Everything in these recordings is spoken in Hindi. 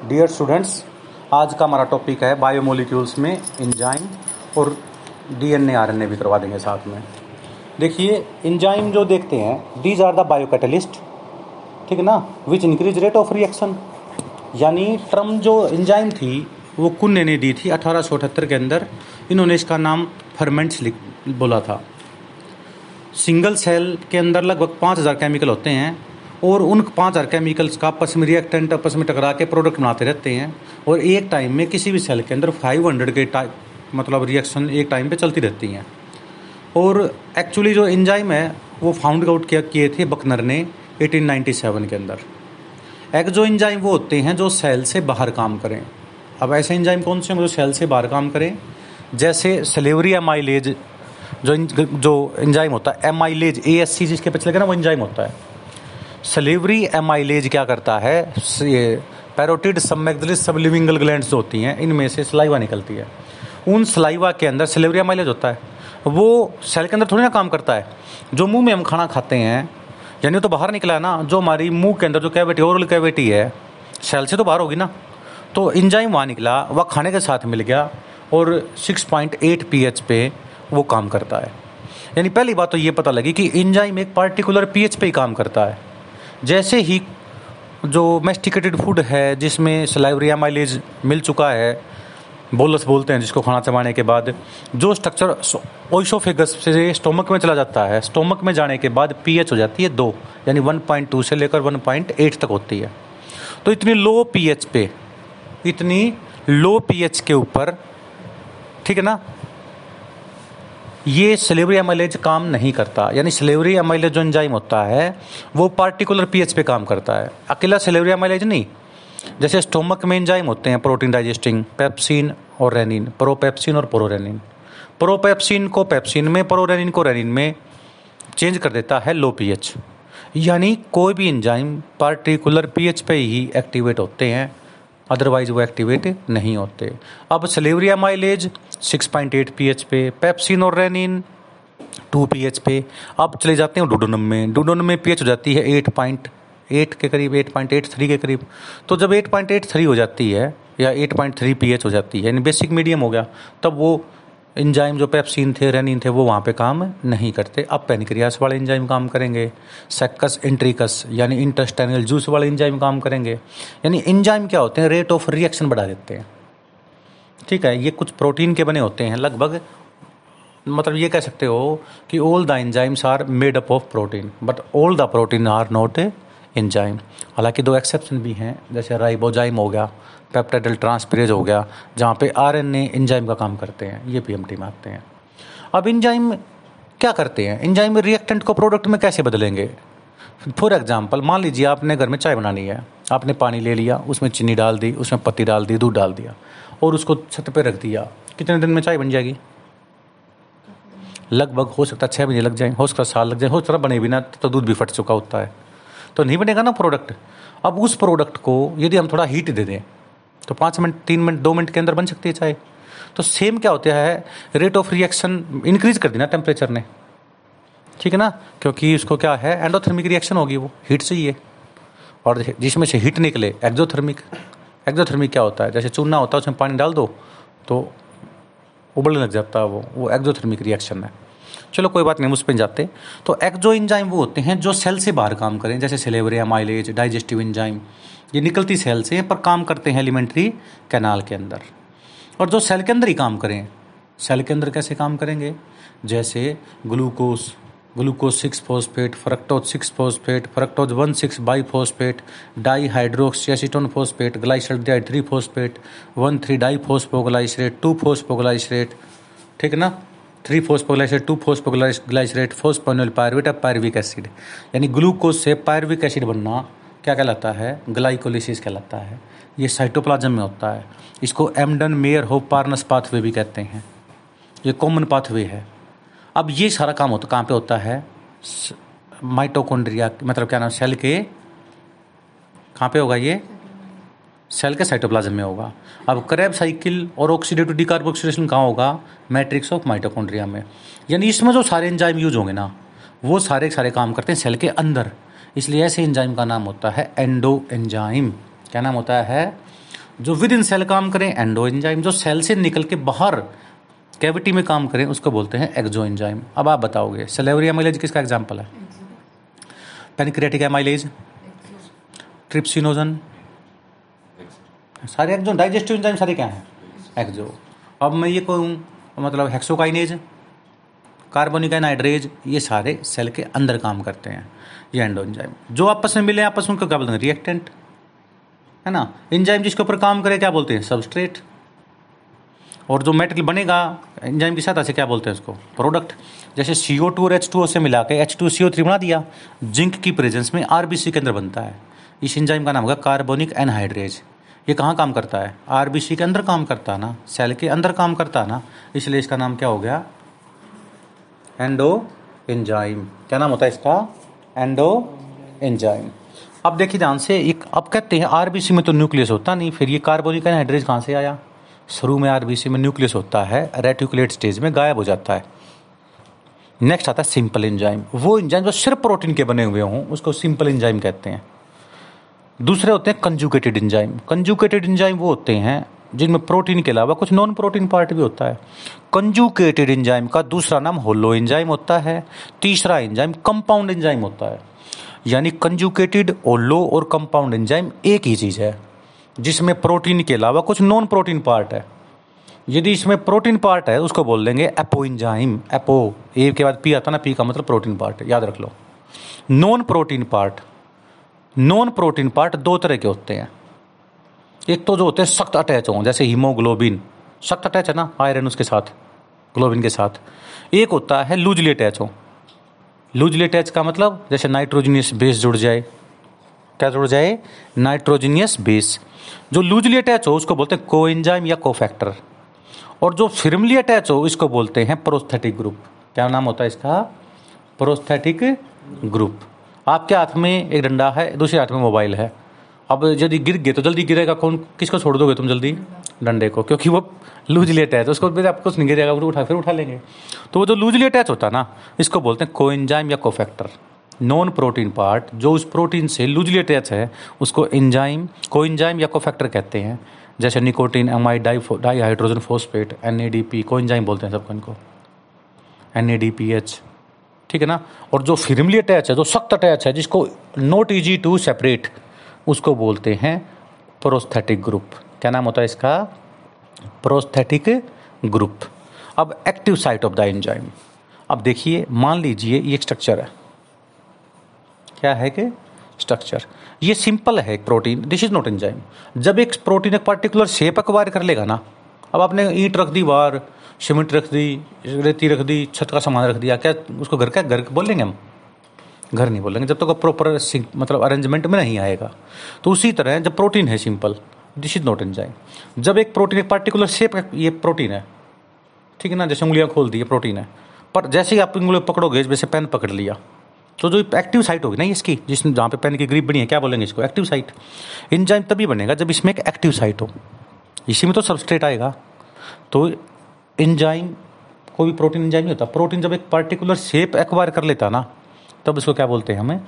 डियर स्टूडेंट्स आज का हमारा टॉपिक है बायोमोलिक्यूल्स में इंजाइम और डीएनए आरएनए भी करवा देंगे साथ में। देखिए इंजाइम जो देखते हैं दीज आर द बायोकैटलिस्ट ठीक है ना? Which increase rate of reaction यानी ट्रम जो इंजाइम थी, वो कुन्ने ने दी थी अठारह सौ अठहत्तर के अंदर। इन्होंने इसका नाम फर्मेंट्स बोला था। सिंगल सेल के अंदर लगभग पाँच हज़ार केमिकल होते हैं। और उन पाँच हज़ार केमिकल्स का आपस में रिएक्टेंट आपस में टकरा के प्रोडक्ट बनाते रहते हैं। और एक टाइम में किसी भी सेल के अंदर फाइव हंड्रेड के टाइप मतलब रिएक्शन एक टाइम पे चलती रहती हैं। और एक्चुअली जो इंजाइम है, वो फाउंड आउट किया, किए थे बकनर ने 1897 के अंदर। एक जो इंजाइम वो होते हैं जो सेल से बाहर काम करें। अब ऐसे इंजाइम कौन से हैं जो सेल से बाहर काम करें? जैसे सलेवरी एमाइलेज जो जो इंजाइम होता है एमाइलेज ए एस सी जिसके पीछे लगे ना, वो इंजाइम होता है। सलेवरी एमाइलेज क्या करता है? ये पैरोटिड सबमेगलिस सबलिविंगल ग्लैंड होती हैं, इनमें से सलाइवा निकलती है। उन सलाइवा के अंदर सलेवरी एमाइलेज होता है। वो सेल के अंदर थोड़ी ना काम करता है। जो मुँह में हम खाना खाते हैं, यानी तो बाहर निकला है ना, जो हमारी मुँह के अंदर जो कैविटी, ओरल कैविटी है, सेल से तो बाहर होगी ना। तो इंजाइम वहाँ निकला, वह खाने के साथ मिल गया और 6.8 पीएच पे वो काम करता है। यानी पहली बात तो ये पता लगी कि इंजाइम एक पार्टिकुलर पीएच पे ही काम करता है। जैसे ही जो मेस्टिकेटेड फ़ूड है, जिसमें सलाइवरी माइलेज मिल चुका है बोलस बोलते हैं, जिसको खाना चबाने के बाद, जो स्ट्रक्चर ओइसोफेगस से स्टोमक में चला जाता है स्टोमक में जाने के बाद पीएच हो जाती है दो, यानी 1.2 से लेकर 1.8 तक होती है। तो इतनी लो पीएच पे, इतनी लो पीएच के ऊपर, ठीक है ना ये सिलेवरी एमाइलेज काम नहीं करता, यानी सिलेवरी एमाइलेज जो एंजाइम होता है, वो पार्टिकुलर पीएच पे काम करता है। अकेला सिलेवरी एमाइलेज नहीं। जैसे स्टोमक में एंजाइम होते हैं प्रोटीन डाइजेस्टिंग पेप्सिन और रेनिन प्रोपेप्सिन और प्रोरेनिन प्रोपेप्सिन को पेप्सिन में प्रोरेनिन को रेनिन में चेंज कर देता है लो पीएच यानी कोई भी एंजाइम पार्टिकुलर पीएच पे ही एक्टिवेट होते हैं। अदरवाइज़ वो एक्टिवेट नहीं होते। अब सलेवरिया माइलेज 6.8 पीएच पे पेप्सिन और रेनिन टू पी एच पे। अब चले जाते हैं डूडोनम में। डूडोनम में पी एच हो जाती है 8.8 के करीब 8.83 के करीब। तो जब 8.83 हो जाती है या eight point three P H हो जाती है, यानी बेसिक मीडियम हो गया, तब वो इंजाइम जो पेप्सिन थे रेनिन थे, वो वहाँ पे काम नहीं करते। अब पेनक्रियास वाले इंजाइम काम करेंगे सेक्कस इंट्रिकस यानी इंटेस्टाइनल जूस वाले इंजाइम काम करेंगे। यानी इंजाइम क्या होते हैं? रेट ऑफ़ रिएक्शन बढ़ा देते हैं। ठीक है? ये कुछ प्रोटीन के बने होते हैं, लगभग। मतलब ये कह सकते हो कि all the enzymes are made up of protein but all the protein are not enzyme हालाँकि दो एक्सेप्शन भी हैं, जैसे राइबोजाइम हो गया पेप्टाइडल ट्रांसपीरेज हो गया, जहाँ पे आर एन ए इंजाइम का काम करते हैं, ये पीएमटी में आते हैं। अब इंजाइम क्या करते हैं? इंजाइम रिएक्टेंट को प्रोडक्ट में कैसे बदलेंगे? फॉर एग्ज़ाम्पल मान लीजिए आपने घर में चाय बनानी है, आपने पानी ले लिया, उसमें चीनी डाल दी, उसमें पत्ती डाल दी, दूध डाल दिया, और उसको छत पर रख दिया, कितने दिन में चाय बन जाएगी? लगभग हो सकता है छः महीने लग जाए, हो सकता साल लग जाए, हो सकता बने भी ना तो दूध भी फट चुका होता है। तो नहीं बनेगा ना प्रोडक्ट अब उस प्रोडक्ट को यदि हम थोड़ा हीट दे दें तो पाँच मिनट, तीन मिनट, दो मिनट के अंदर बन सकती है चाय। तो सेम क्या होता है रेट ऑफ़ रिएक्शन इंक्रीज कर देना टेम्परेचर ने। ठीक है ना? क्योंकि उसको क्या है एंडोथर्मिक रिएक्शन होगी वो हीट से ही है। और जिसमें से हीट निकले एक्जोथर्मिक एक्जोथर्मिक क्या होता है, जैसे चूना होता है, उसमें पानी डाल दो तो उबलने लग जाता है वो वो एक्जोथर्मिक रिएक्शन है। चलो कोई बात नहीं उस पर जाते तो एक्जो इंजाइम वो होते हैं, जो सेल से बाहर काम करें, जैसे सेलेवरिया माइलेज डाइजेस्टिव इंजाइम ये निकलती सेल से पर काम करते हैं एलिमेंट्री कैनाल के अंदर। और जो सेल के अंदर ही काम करें सेल के अंदर कैसे काम करेंगे? जैसे glucose glucose six phosphate fructose six phosphate fructose one six bi phosphate di hydroxyacetone phosphate glyceraldehyde three phosphate one three di phosphoglycerate two phosphoglycerate ठीक है ना? Three phosphoglycerate two phosphoglycerate phosphoenol pyruvate pyruvic acid. यानी ग्लूकोज से पायरविक एसिड बनना क्या कहलाता है? ग्लाइकोलिसिस कहलाता है। ये साइटोप्लाज्म में होता है। इसको Embden, Meyerhof Parnas pathway भी कहते हैं। ये कॉमन पाथवे है। अब ये सारा काम होता, कहाँ पे होता है? माइटोकॉन्ड्रिया मतलब क्या नाम, सेल के, कहाँ पे होगा ये? सेल के साइटोप्लाज्म में होगा। अब करैब साइकिल और ऑक्सीडेटिव डिकार्बोक्सिलेशन कहाँ होगा? मैट्रिक्स ऑफ़ माइटोकॉन्ड्रिया में। यानी इसमें जो सारे एंजाइम यूज़ होंगे ना वो सारे सारे काम करते हैं सेल के अंदर। इसलिए ऐसे एंजाइम का नाम होता है एंडो एंजाइम क्या नाम होता है? जो विद इन सेल काम करें एंडो एंजाइम जो सेल से निकल के बाहर कैविटी में काम करें उसको बोलते हैं एक्जो एंजाइम अब आप बताओगे सेलेवरी एमाइलेज किसका एग्ज़ाम्पल है? पेनिक्रेटिक एमाइलेज ट्रिप्सिनोजन सारे एक्जो डाइजेस्टिव एंजाइम सारे क्या हैं? एक्जो अब मैं ये कहूँ मतलब हेक्सोकाइनेज कार्बोनिक एनहाइड्रेज ये सारे सेल के अंदर काम करते हैं, ये एंडो एंजाइम जो आपस में मिले आपस में उनको क्या बोलते हैं? रिएक्टेंट है ना? इंजाइम जिसके ऊपर काम करे, क्या बोलते हैं? सबस्ट्रेट और जो मेटल बनेगा एंजाइम की सहायता से क्या बोलते हैं उसको? प्रोडक्ट जैसे सी ओ टू और एच टू ओ से मिला के H two C O three बना दिया, जिंक की प्रेजेंस में आर बी सी के अंदर बनता है। इस एंजाइम का नाम होगा कार्बोनिक एनहाइड्रेज ये कहाँ काम करता है? आरबीसी के अंदर काम करता है ना? सेल के अंदर काम करता है ना? इसलिए इसका नाम क्या हो गया? एंडो एंजाइम क्या नाम होता है इसका? एंडो एंजाइम अब देखिए ध्यान से एक अब कहते हैं आरबीसी में तो न्यूक्लियस होता नहीं, फिर ये कार्बोनिक एनहाइड्रेज कहाँ से आया? शुरू में आरबीसी में न्यूक्लियस होता है रेटिकुलेट स्टेज में गायब हो जाता है। नेक्स्ट आता है सिंपल एंजाइम वो एंजाइम जो सिर्फ़ प्रोटीन के बने हुए हों, उसको सिंपल एंजाइम कहते हैं। दूसरे होते हैं कंजुकेटेड इंजाइम कंजुकेटेड इंजाइम वो होते हैं जिनमें प्रोटीन के अलावा कुछ नॉन प्रोटीन पार्ट भी होता है। कंजुकेटेड इंजाइम का दूसरा नाम होलो एंजाइम होता है। तीसरा इंजाइम कंपाउंड एंजाइम होता है। यानी कंजुकेटेड ओलो और कंपाउंड एंजाइम एक ही चीज़ है, जिसमें प्रोटीन के अलावा कुछ नॉन प्रोटीन पार्ट है। यदि इसमें प्रोटीन पार्ट है, उसको बोल देंगे एपो इंजाइम एपो ए के बाद पी आता ना पी का मतलब प्रोटीन पार्ट याद रख लो। Non protein part non protein part दो तरह के होते हैं। एक तो जो होते हैं सख्त अटैच हों, जैसे हीमोग्लोबिन। सख्त अटैच है ना, आयरन उसके साथ, ग्लोबिन के साथ। एक होता है लूजली अटैच हो। लूजली अटैच का मतलब जैसे नाइट्रोजनियस बेस जुड़ जाए। क्या जुड़ जाए? Nitrogenous base. जो लूजली अटैच हो, उसको बोलते हैं को एंजाइम या कोफैक्टर। और जो फिर्मली अटैच हो, इसको बोलते हैं प्रोस्थेटिक ग्रुप। क्या नाम होता है इसका? Prosthetic group. आपके हाथ में एक डंडा है, दूसरे हाथ में मोबाइल है। अब यदि गिर गए तो जल्दी गिरेगा कौन? किसको छोड़ दोगे तुम जल्दी? डंडे को, क्योंकि वो लूजली अटैच है, उसको आप कुछ नहीं गिरेगा उठा, फिर उठा लेंगे। तो वो जो लूजली अटैच होता है ना, इसको बोलते हैं कोएंजाइम या कोफैक्टर नॉन प्रोटीन पार्ट जो उस प्रोटीन से लूजली अटैच है, उसको एंजाइम कोएंजाइम या कोफैक्टर कहते हैं। जैसे nicotine amide di di hydrogen phosphate N A D P coenzyme बोलते हैं सबको इनको। N A D P H ठीक है ना? और जो फिरमली अटैच है, जो सख्त अटैच है, जिसको नोट इजी टू सेपरेट उसको बोलते हैं प्रोस्थेटिक ग्रुप क्या नाम होता है इसका? प्रोस्थेटिक ग्रुप अब active site of the enzyme अब देखिए, मान लीजिए ये स्ट्रक्चर है। क्या है कि? स्ट्रक्चर ये सिंपल है एक protein this is not enzyme जब एक प्रोटीन एक पर्टिकुलर शेप अक्वायर कर लेगा ना, अब आपने ईंट रख दी बाहर सीमेंट रख दी, रेती रख दी, छत का सामान रख दिया। क्या उसको घर का, घर बोलेंगे हम? घर नहीं बोलेंगे। जब तक तो प्रॉपर मतलब अरेंजमेंट में नहीं आएगा। तो उसी तरह जब प्रोटीन है simple this is not enzyme जब एक प्रोटीन एक पर्टिकुलर शेप का ये प्रोटीन है, ठीक है ना? जैसे उंगलियाँ खोल दी, ये प्रोटीन है। पर जैसे ही आप उंगलियाँ पकड़ोगे, जैसे पेन पकड़ लिया तो जो एक्टिव साइट होगी ना इसकी, जिस जहाँ पे पेन की ग्रिप बनी है, क्या बोलेंगे इसको? एक्टिव साइट एंजाइम तभी बनेगा जब इसमें एक एक्टिव साइट हो। इसी में तो सबस्ट्रेट आएगा। तो एंजाइम कोई भी प्रोटीन एंजाइम नहीं होता। प्रोटीन जब एक पर्टिकुलर शेप एक्वायर कर लेता ना, तब इसको क्या बोलते हैं हमें?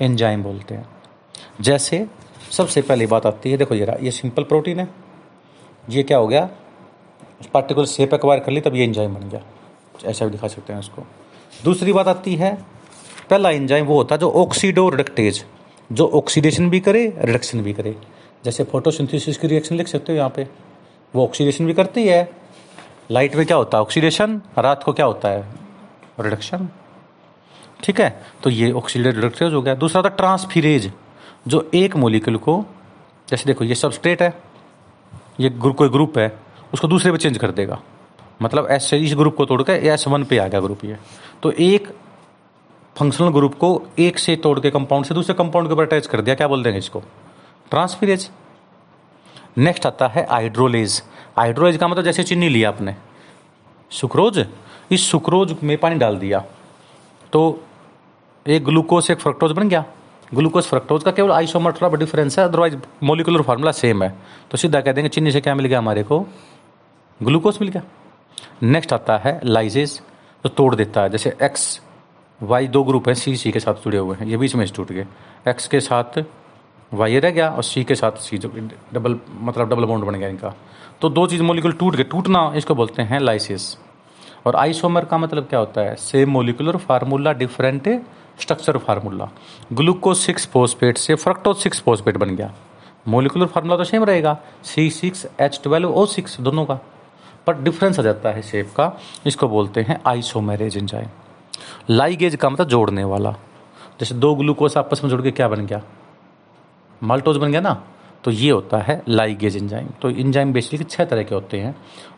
एंजाइम बोलते हैं। जैसे सबसे पहली बात आती है, देखो जरा ये सिंपल प्रोटीन है। ये क्या हो गया? पार्टिकुलर शेप एक्वायर कर ली, तब ये एंजाइम बन गया। ऐसा भी दिखा सकते हैं उसको दूसरी बात आती है, पहला एंजाइम वो होता है जो ऑक्सीडो रिडक्टेज जो ऑक्सीडेशन भी करे रिडक्शन भी करे। जैसे फोटोसिंथेसिस की रिएक्शन लिख सकते हो यहाँ पे। वो ऑक्सीडेशन भी करती है लाइट में क्या होता है? ऑक्सीडेशन रात को क्या होता है? रिडक्शन ठीक है? तो ये ऑक्सीडेट रिडक्टेज हो गया। दूसरा था ट्रांसफिरेज जो एक मोलिक्यूल को, जैसे देखो, ये सबस्ट्रेट है, ये ग्रुप कोई ग्रुप है, उसको दूसरे पे चेंज कर देगा। मतलब एस इस ग्रुप को तोड़ के एस वन पे आ गया ग्रुप ये। तो एक फंक्शनल ग्रुप को एक से तोड़ के कंपाउंड से दूसरे कंपाउंड के ऊपर अटैच कर दिया। क्या बोल देंगे इसको? ट्रांसफिरेज नेक्स्ट आता है हाइड्रोलेज हाइड्रोलेज का मतलब जैसे चीनी लिया आपने। सुक्रोज? इस सुक्रोज में पानी डाल दिया। तो एक ग्लूकोज एक फ्रक्टोज बन गया। ग्लूकोज फ्रक्टोज का केवल आइसोमर थोड़ा डिफरेंस है अदरवाइज़ मोलिकुलर फार्मूला सेम है। तो सीधा कह देंगे चीनी से क्या मिल गया हमारे को? ग्लूकोज मिल गया। नेक्स्ट आता है लाइजेज तो तोड़ देता है। जैसे एक्स वाई दो ग्रुप हैं सी सी के साथ जुड़े हुए हैं। ये बीच में टूट गए। एक्स के साथ वाई रह गया और सी के साथ सी डबल मतलब डबल बॉन्ड बन गया इनका। तो दो चीज़ मोलिकुल टूट गए। टूटना, इसको बोलते हैं लाइसिस और आइसोमर का मतलब क्या होता है? Same molecular formula different structure formula glucose six phosphate से फ्रक्टोज सिक्स फोस्फेट बन गया। मोलिकुलर फार्मूला तो सेम रहेगा। C six H twelve O six दोनों का। पर डिफरेंस आ जाता है शेप का। इसको बोलते हैं आइसोमेरेज एंजाइम लाइगेज का मतलब जोड़ने वाला। जैसे दो ग्लूकोज आपस में जुड़ के क्या बन गया? माल्टोज बन गया ना? तो ये होता है लाइगेज इंजाइम तो इंजाइम बेसिकली छह तरह के होते हैं।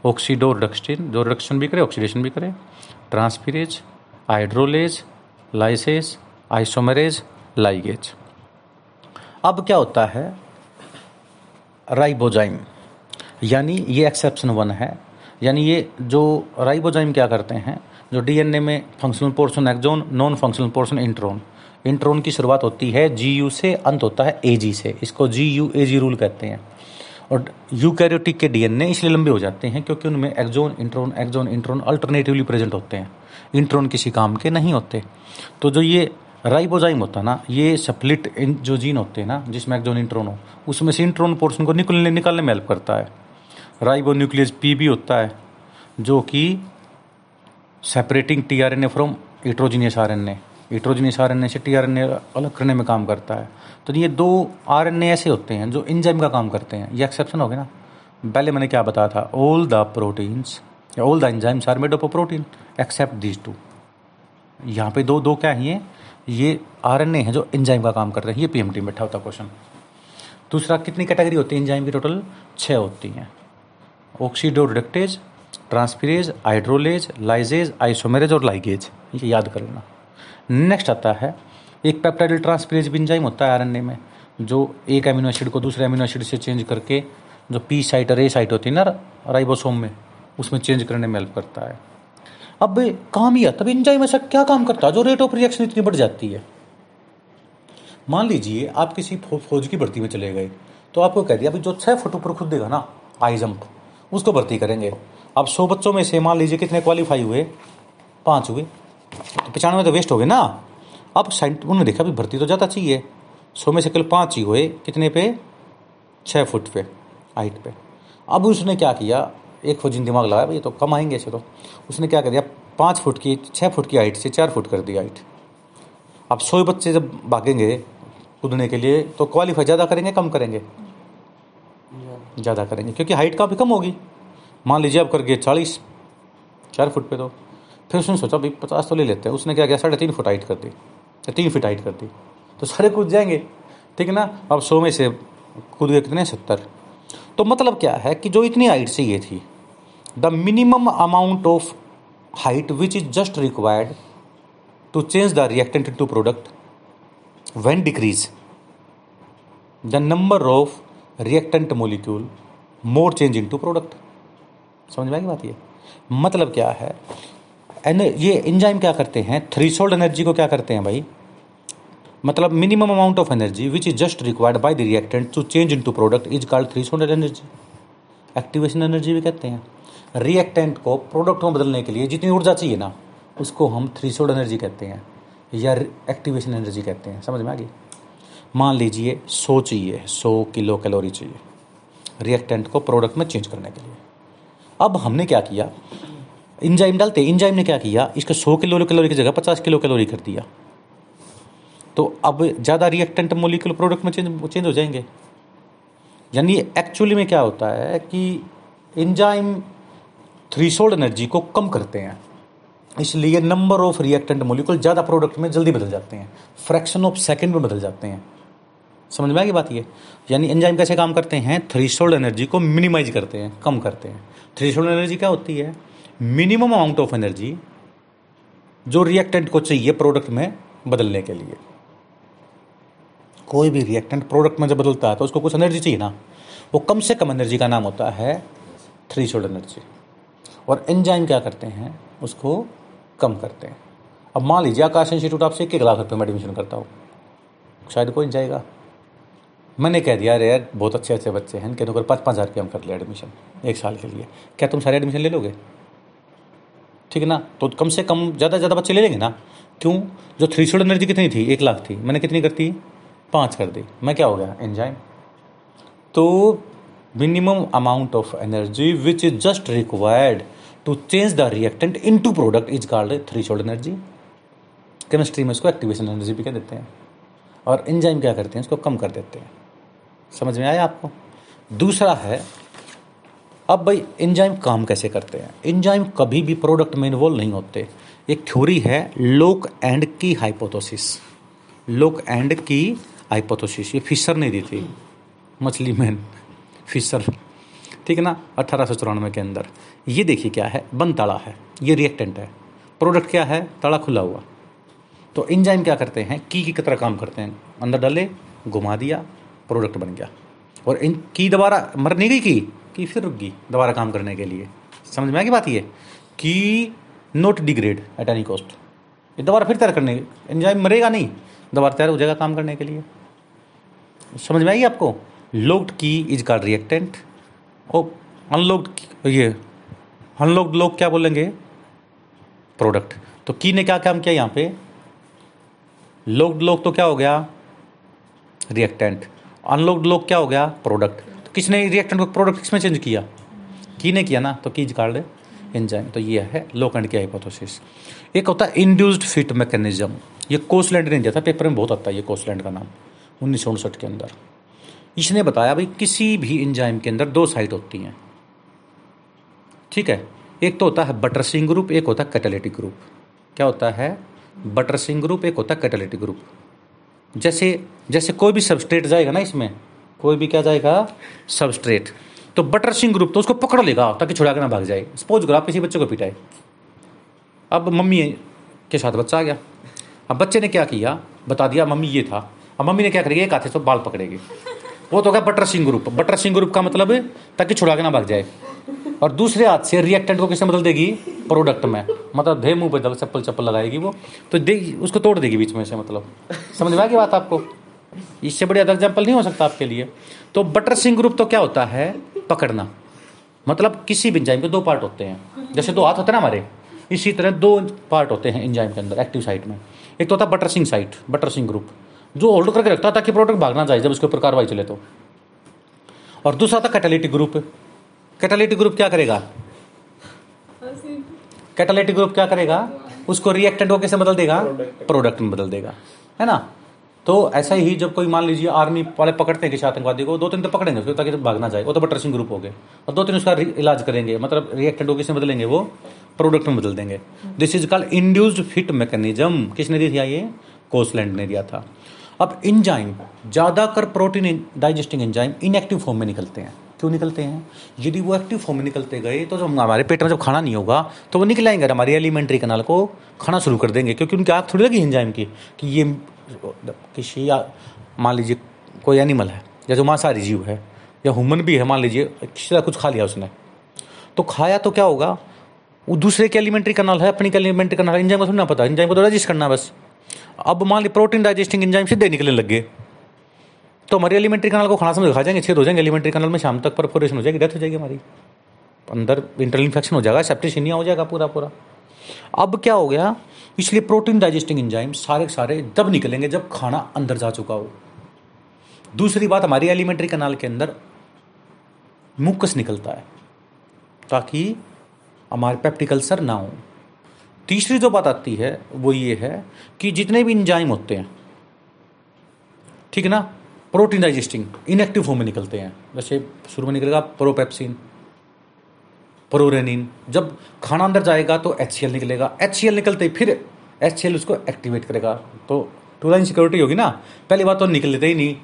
ऑक्सीडो रिडक्शन जो रिडक्शन भी करे ऑक्सीडेशन भी करे। Transferase hydrolase lyase isomerase ligase अब क्या होता है? राइबोजाइम यानी ये एक्सेप्शन वन है। यानी ये जो राइबोजाइम क्या करते हैं? जो डीएनए में functional portion exon non functional portion intron intron की शुरुआत होती है जी यू से अंत होता है ए जी से। इसको जी यू ए जी रूल कहते हैं। और यूकैरियोटिक के डीएनए इसलिए लंबे हो जाते हैं क्योंकि उनमें exon intron exon intron alternatively present होते हैं। इंट्रोन किसी काम के नहीं होते। तो जो ये राइबोजाइम होता है ना, ये सप्लिट जो जीन होते हैं ना, जिसमें एक्जोन इंट्रोन हो, उसमें से इंट्रोन पोर्शन को निकलने, निकालने में हेल्प करता है। राइबो न्यूक्लियस पी भी होता है, जो कि separating T R N A from heterogeneous R N A heterogeneous R N A से टी आर एन ए अलग करने में काम करता है। तो ये दो आर एन ए ऐसे होते हैं जो इंजाइम का काम करते हैं। ये एक्सेप्शन हो गया ना? पहले मैंने क्या बताया था? ऑल द प्रोटीन्स या all the enzymes are made of protein except these two यहाँ पे दो दो क्या है ये? आर एन ए है जो इंजाइम का काम कर रहे हैं। ये पी एम टी बैठा होता क्वेश्चन दूसरा, कितनी कैटेगरी होती है इंजाइम की टोटल छः होती हैं। Oxidoreductase transferase hydrolase lyase isomerase और लाइगेज ये याद कर लेना। नेक्स्ट आता है, एक पेप्टाइडल ट्रांसफिरेज भी इंजाइम होता है आरएनए में, जो एक एमिनो एसिड को दूसरे एमिनो एसिड से चेंज करके, जो पी साइट और ए साइट होती है ना राइबोसोम में, उसमें चेंज करने में हेल्प करता है। अब काम ही तब इंजाइम ऐसा क्या काम करता है? जो रेट ऑफ़ रिएक्शन इतनी बढ़ जाती है। मान लीजिए, आप किसी फौज की भर्ती में चले गए तो आपको कह दिया, अभी जो छह फुट ऊपर खुद देगा ना हाई जंप उसको भर्ती करेंगे। अब सौ बच्चों में से मान लीजिए कितने क्वालिफाई हुए? पाँच हुए। तो पचानवे तो वेस्ट हो गए ना। अब साइंट उन्होंने देखा भी भर्ती तो ज़्यादा चाहिए। सौ में से केवल पाँच ही हुए। कितने पे? छः फुट पे हाइट पे। अब उसने क्या किया? एक फौजी दिमाग लगाया भाई तो कम आएँगे ऐसे तो। उसने क्या कर दिया? पाँच फुट की छः फुट की हाइट से चार फुट कर दी हाइट अब सौ बच्चे जब भागेंगे कूदने के लिए तो क्वालिफाई ज़्यादा करेंगे, कम करेंगे? ज़्यादा करेंगे, क्योंकि हाइट काफ़ी कम होगी। मान लीजिए अब कर गए चालीस, चार फुट पे तो। फिर उसने सोचा, भाई, पचास तो ले लेते हैं। उसने क्या किया, साढ़े तीन फुट हाइट कर दी तीन फीट हाइट कर दी। तो सारे कूद जाएँगे, ठीक है ना? अब सौ में से कूद गए कितने? सत्तर। तो मतलब क्या है कि जो इतनी हाइट से ये थी the minimum amount of height which is just required to change the reactant to product when decrease the number of reactant molecule more into product समझ में आएगी बात ये? मतलब क्या है ये इंजाइम क्या करते हैं? थ्री सोल्ड एनर्जी को क्या करते हैं भाई? मतलब minimum amount of energy which is just required by the reactant to change into product is called threshold energy activation energy भी कहते हैं। रिएक्टेंट को प्रोडक्ट में बदलने के लिए जितनी ऊर्जा चाहिए ना, उसको हम थ्री सोल्ड एनर्जी कहते हैं, या एक्टिवेशन एनर्जी कहते हैं। समझ में आ गई? मान लीजिए सौ चाहिए, सौ किलो कैलोरी चाहिए रिएक्टेंट को प्रोडक्ट में चेंज करने के लिए। अब हमने क्या किया? इंजाइम डालते, इंजाइम ने क्या किया? इसको सौ किलो कैलोरी की जगह पचास किलो कैलोरी कर दिया। तो अब ज़्यादा रिएक्टेंट मोलिकुलर प्रोडक्ट में चेंज चेंज हो जाएँगे। यानी एक्चुअली में क्या होता है कि इंजाइम थ्री सोल्ड एनर्जी को कम करते हैं। इसलिए नंबर ऑफ़ रिएक्टेंट मोलिकुल ज़्यादा प्रोडक्ट में जल्दी बदल जाते हैं। फ्रैक्शन ऑफ़ सेकेंड में बदल जाते हैं। समझ में आएगी बात ये? यानी एंजाइम कैसे काम करते हैं? थ्री सोल्ड एनर्जी को मिनिमाइज करते हैं, कम करते हैं। थ्री सोल्ड एनर्जी क्या होती है? मिनिमम अमाउंट ऑफ़ एनर्जी जो रिएक्टेंट को चाहिए प्रोडक्ट में बदलने के लिए। कोई भी रिएक्टेंट प्रोडक्ट में जब बदलता है तो उसको कुछ एनर्जी चाहिए ना। वो कम से कम एनर्जी का नाम होता है थ्री सोल्ड एनर्जी और एंजाइम क्या करते हैं? उसको कम करते हैं। अब मान लीजिए आकाश इंस्टीट्यूट आपसे एक एक लाख रुपये में एडमिशन करता हूँ। शायद कोई जाएगा। मैंने कह दिया, अरे यार, बहुत अच्छे अच्छे बच्चे हैं कहते अगर पाँच पाँच हज़ार रुपये हम कर ले एडमिशन एक साल के लिए। क्या तुम सारे एडमिशन ले लोगे? ठीक है ना? तो कम से कम ज़्यादा ज़्यादा बच्चे ले लेंगे ना? क्यों? जो थ्री सोल्ड एनर्जी कितनी थी? एक लाख थी। मैंने कितनी करती पाँच कर दी। मैं क्या हो गया? एंजाइम तो minimum amount of energy which is just required to change the reactant into product is called threshold energy chemistry में इसको एक्टिवेशन एनर्जी भी कह देते हैं। और एंजाइम क्या करते हैं? इसको कम कर देते हैं। समझ में आया आपको? दूसरा है अब भाई एंजाइम काम कैसे करते हैं? एंजाइम कभी भी प्रोडक्ट में इन्वॉल्व नहीं होते। एक थ्योरी है लोक एंड की हाइपोथोसिस लोक एंड की हाइपोथोसिस ये फिशर ने दी थी, मछली मैन फिशर ठीक है ना? अठारह सौ चौरानवे के अंदर। ये देखिए क्या है बंद ताला है। ये रिएक्टेंट है। प्रोडक्ट क्या है? ताला खुला हुआ। तो इंजाइम क्या करते हैं? की की तरह काम करते हैं। अंदर डाले, घुमा दिया प्रोडक्ट बन गया। और इन की दोबारा मर नहीं गई की? की फिर रुक गई दोबारा काम करने के लिए। समझ में आ गई बात ये? की not degrade at any cost ये दोबारा फिर तैयार करने एंजाइम मरेगा नहीं। दोबारा तैयार हो जाएगा काम करने के लिए। समझ में आई आपको? Locked key is called reactant O unlocked ये अनलॉक्ड लोग क्या बोलेंगे? प्रोडक्ट तो की ने क्या काम किया यहाँ पे? लोक्ड लोग तो क्या हो गया? रिएक्टेंट अनलॉक्ड लोग क्या हो गया? प्रोडक्ट किसने रिएक्टेंट को प्रोडक्ट किसमें चेंज किया? की ने किया ना? तो कीज कार्ड एंजाइम तो ये है लोकंड की हाइपोथेसिस एक होता है इंड्यूस्ड फिट मैकेनिज्म ये कोसलैंड ने दिया था पेपर में बहुत आता है ये कोसलैंड का नाम। उन्नीस सौ उनसठ के अंदर। इसने बताया भाई, किसी भी एंजाइम के अंदर दो साइट होती हैं। ठीक है? एक तो होता है बटर सिंग ग्रुप एक होता है कैटालिटिक ग्रुप क्या होता है? बटर सिंग ग्रुप एक होता है कैटालिटिक ग्रुप जैसे जैसे कोई भी सबस्ट्रेट जाएगा ना इसमें कोई भी क्या जाएगा? सबस्ट्रेट तो बटर सिंह ग्रुप तो उसको पकड़ लेगा ताकि छुड़ा के ना भाग जाए। सपोज़ करो आप किसी बच्चे को पिटाए। अब मम्मी के साथ बच्चा आ गया। अब बच्चे ने क्या किया? बता दिया, मम्मी, ये था। अब मम्मी ने क्या करेगी? एक हाथे से बाल पकड़ेगी। वो तो क्या बटर सिंग ग्रुप बटर सिंह ग्रुप का मतलब ताकि छुड़ा के ना भाग जाए। और दूसरे हाथ से रिएक्टेंट को किससे बदल देगी? प्रोडक्ट में। मतलब धे मुँह पे चप्पल चप्पल लगाएगी वो तो दे, उसको तोड़ देगी बीच में से मतलब। समझ में आ गई बात आपको? इससे बड़ी अदर एग्ज़ाम्पल नहीं हो सकता आपके लिए। तो बटर सिंग ग्रुप तो क्या होता है? पकड़ना। मतलब किसी भी इंजाइम के दो पार्ट होते हैं। जैसे दो हाथ होते हैं ना हमारे इसी तरह दो पार्ट होते हैं इंजाइम के अंदर एक्टिव साइट में। एक तो होता है बटर सिंग साइट बटर सिंग ग्रुप जो होल्ड करके रखता है ताकि प्रोडक्ट भागना चाहिए जब उसके ऊपर कार्रवाई चले तो। और दूसरा था कैटालिटिक ग्रुप कैटालिटिक ग्रुप क्या करेगा? कैटालिटिक ग्रुप क्या करेगा? उसको रिएक्टेंट को कैसे बदल देगा प्रोडक्ट में बदल देगा। है ना? तो ऐसा ही जब कोई मान लीजिए आर्मी वाले पकड़ते हैं किसी आतंकवादी को, दो तीन तो पकड़ेंगे उसको ताकि भागना जाए, वो तो बटरसिंग ग्रुप हो गए। और दो तीन उसका इलाज करेंगे मतलब रिएक्टेंट को किसमें बदलेंगे, वो प्रोडक्ट में बदल देंगे। This is called induced fit mechanism किसने दिया ये? कोसलैंड ने दिया था। अब इंजाइम ज़्यादातर protein digesting enzyme inactive form में निकलते हैं। क्यों निकलते हैं? यदि वो एक्टिव फॉर्म में निकलते गए तो जब हमारे पेट में जब खाना नहीं होगा तो वो निकल आएँगे हमारी एलिमेंट्री कनाल को खाना शुरू कर देंगे, क्योंकि उनकी आग थोड़ी लगी इंजाइम की, कि ये किसी या मान लीजिए कोई एनिमल है, या जो मांसाहारी जीव है, या ह्यूमन भी है, मान लीजिए, किसी तरह कुछ खा लिया उसने तो खाया तो क्या होगा? वो दूसरे के एलिमेंट्री कनाल है, अपनी एलिमेंट्री कनाल इंजाइम को ना पता इंजाइम को तो डाइजेस्ट करना बस। अब मान ली प्रोटीन डाइजेस्टिंग इंजाइम सीधे निकलने लग गए तो हमारी एलिमेंट्री कनाल को खाना समझ, खा जाएँगे, छेद हो जाएँगे एलिमेंट्री कनाल में, शाम तक परफोरेशन हो जाएगी डेथ हो जाएगी हमारी। अंदर इंटरल इन्फेक्शन हो जाएगा सेप्टिसिनिया हो जाएगा पूरा पूरा अब क्या हो गया? इसलिए प्रोटीन डाइजेस्टिंग इंजाइम सारे सारे जब निकलेंगे जब खाना अंदर जा चुका हो। दूसरी बात, हमारी एलिमेंट्री कनाल के अंदर मुक्कस निकलता है, ताकि हमारे पेप्टिकल्सर ना हो। तीसरी जो बात आती है, वो ये है कि जितने भी इंजाइम होते हैं, ठीक है ना? प्रोटीन डाइजेस्टिंग इनएक्टिव फॉर्म में निकलते हैं। जैसे शुरू में निकलेगा प्रोपेप्सिन प्रोरेनिन जब खाना अंदर जाएगा तो एचसीएल निकलेगा। एचसीएल निकलते ही फिर एच उसको एक्टिवेट करेगा। तो टू लाइन सिक्योरिटी होगी ना। पहली बात तो निकलते ही नहीं।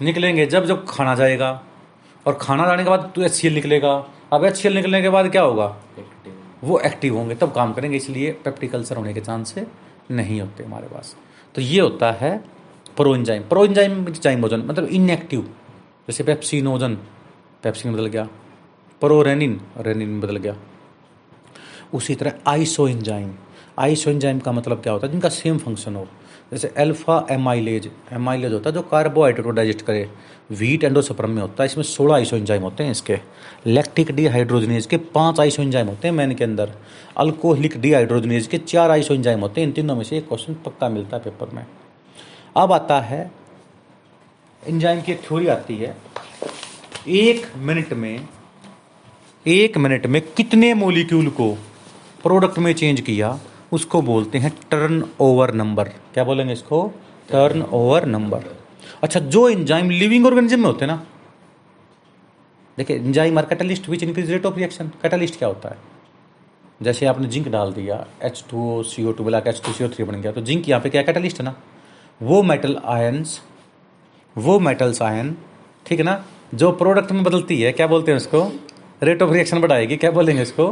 निकलेंगे जब जब खाना जाएगा। और खाना जाने के बाद तो एचसीएल निकलेगा। अब एचसीएल निकलने के बाद क्या होगा? वो एक्टिव होंगे। तब काम करेंगे। इसलिए पेप्टिकल्सर होने के चांस नहीं होते हमारे पास। तो ये होता है प्रो इंजाइम प्रो इंजाइम मतलब इनएक्टिव जैसे पेप्सिनोजन पेप्सिन बदल गया प्रो रेनिन बदल गया। उसी तरह आइसो इंजाइम आइसो इंजाइम का मतलब क्या होता है? जिनका सेम फ़ंक्शन हो। जैसे एल्फा एमाइलेज एमाइलेज होता है जो कार्बोहाइड्रेट को डाइजेस्ट करे। वीट एंडोसप्रम में होता है। इसमें सोलह आइसो इंजाइम होते हैं इसके। लैक्टिक डिहाइड्रोजनेज के पाँच आइसो इंजाइम होते हैं मैन के अंदर। अल्कोहलिक डिहाइड्रोजनेज के चार आइसो इंजाइम होते हैं। इन तीनों में से एक क्वेश्चन पक्का मिलता है पेपर में। अब आता है इंजाइम की एक थ्योरी आती है। एक मिनट में एक मिनट में कितने मोलिक्यूल को प्रोडक्ट में चेंज किया, उसको बोलते हैं टर्न ओवर नंबर क्या बोलेंगे इसको? टर्न ओवर नंबर अच्छा जो इंजाइम लिविंग ऑर्गेनिज्म में होते हैं ना, देखिए इंजाइम और catalyst which increase rate of reaction catalyst क्या होता है? जैसे आपने जिंक डाल दिया H two O C O two मिला H two C O three बन गया तो जिंक यहाँ पे क्या कैटलिस्ट है ना? वो मेटल आयन्स वो मेटल्स आयन ठीक है ना? जो प्रोडक्ट में बदलती है, क्या बोलते हैं उसको? रेट ऑफ़ रिएक्शन बढ़ाएगी क्या बोलेंगे इसको?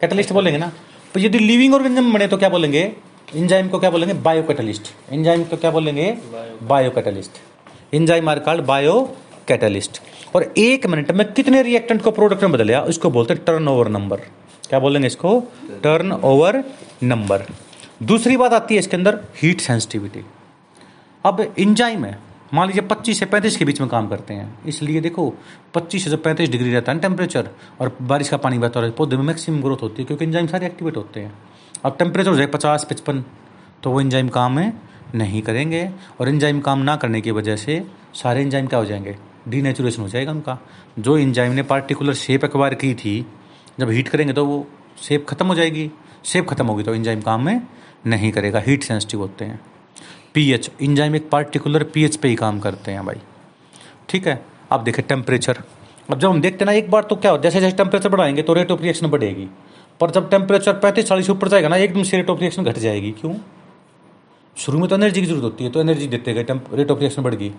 कैटलिस्ट बोलेंगे ना? तो यदि लिविंग ऑर्गेनिज्म बने तो क्या बोलेंगे? इंजाइम को क्या बोलेंगे? बायो कैटलिस्ट इंजाइम को क्या बोलेंगे? Bio catalyst enzyme are called bio catalyst और एक मिनट में कितने रिएक्टेंट को प्रोडक्ट में बदलिया उसको बोलते हैं टर्न ओवर नंबर क्या बोलेंगे इसको? टर्न ओवर नंबर दूसरी बात आती है इसके अंदर हीट सेंसिटिविटी अब इंजाइम है। मान लीजिए 25 से 35 के बीच में काम करते हैं। इसलिए देखो 25 से 35 डिग्री रहता है टेम्परेचर और बारिश का पानी बहता है, पौधे में मैक्सिमम ग्रोथ होती है, क्योंकि इंजाइम सारे एक्टिवेट होते हैं। अब टेम्परेचर हो जाए पचास, पचपन तो वो इंजाइम काम में नहीं करेंगे। और इंजाइम काम ना करने की वजह से सारे इंजाइम क्या हो जाएँगे? डीनेचुरेशन हो जाएगा उनका। जो इंजाइम ने पार्टिकुलर शेप एक्वायर की थी, जब हीट करेंगे तो वो शेप खत्म हो जाएगी। शेप खत्म होगी तो इंजाइम काम में नहीं करेगा। हीट सेंसिटिव होते हैं। पीएच, इंजाइम एक पार्टिकुलर पीएच पे ही काम करते हैं भाई। ठीक है? अब देखें टेम्परेचर अब जब हम देखते हैं ना, एक बार तो क्या हो जैसे जैसे टेम्परेचर बढ़ाएँगे तो रेट ऑफ़ रिएक्शन बढ़ेगी। पर जब टेम्परेचर पैंतीस चालीस ऊपर जाएगा ना, एकदम से रेट ऑफ़ रिएक्शन घट जाएगी। क्यों? शुरू में तो एनर्जी की ज़रूरत होती है तो एनर्जी देते गए रेट ऑफ़ रिएक्शन बढ़ गई।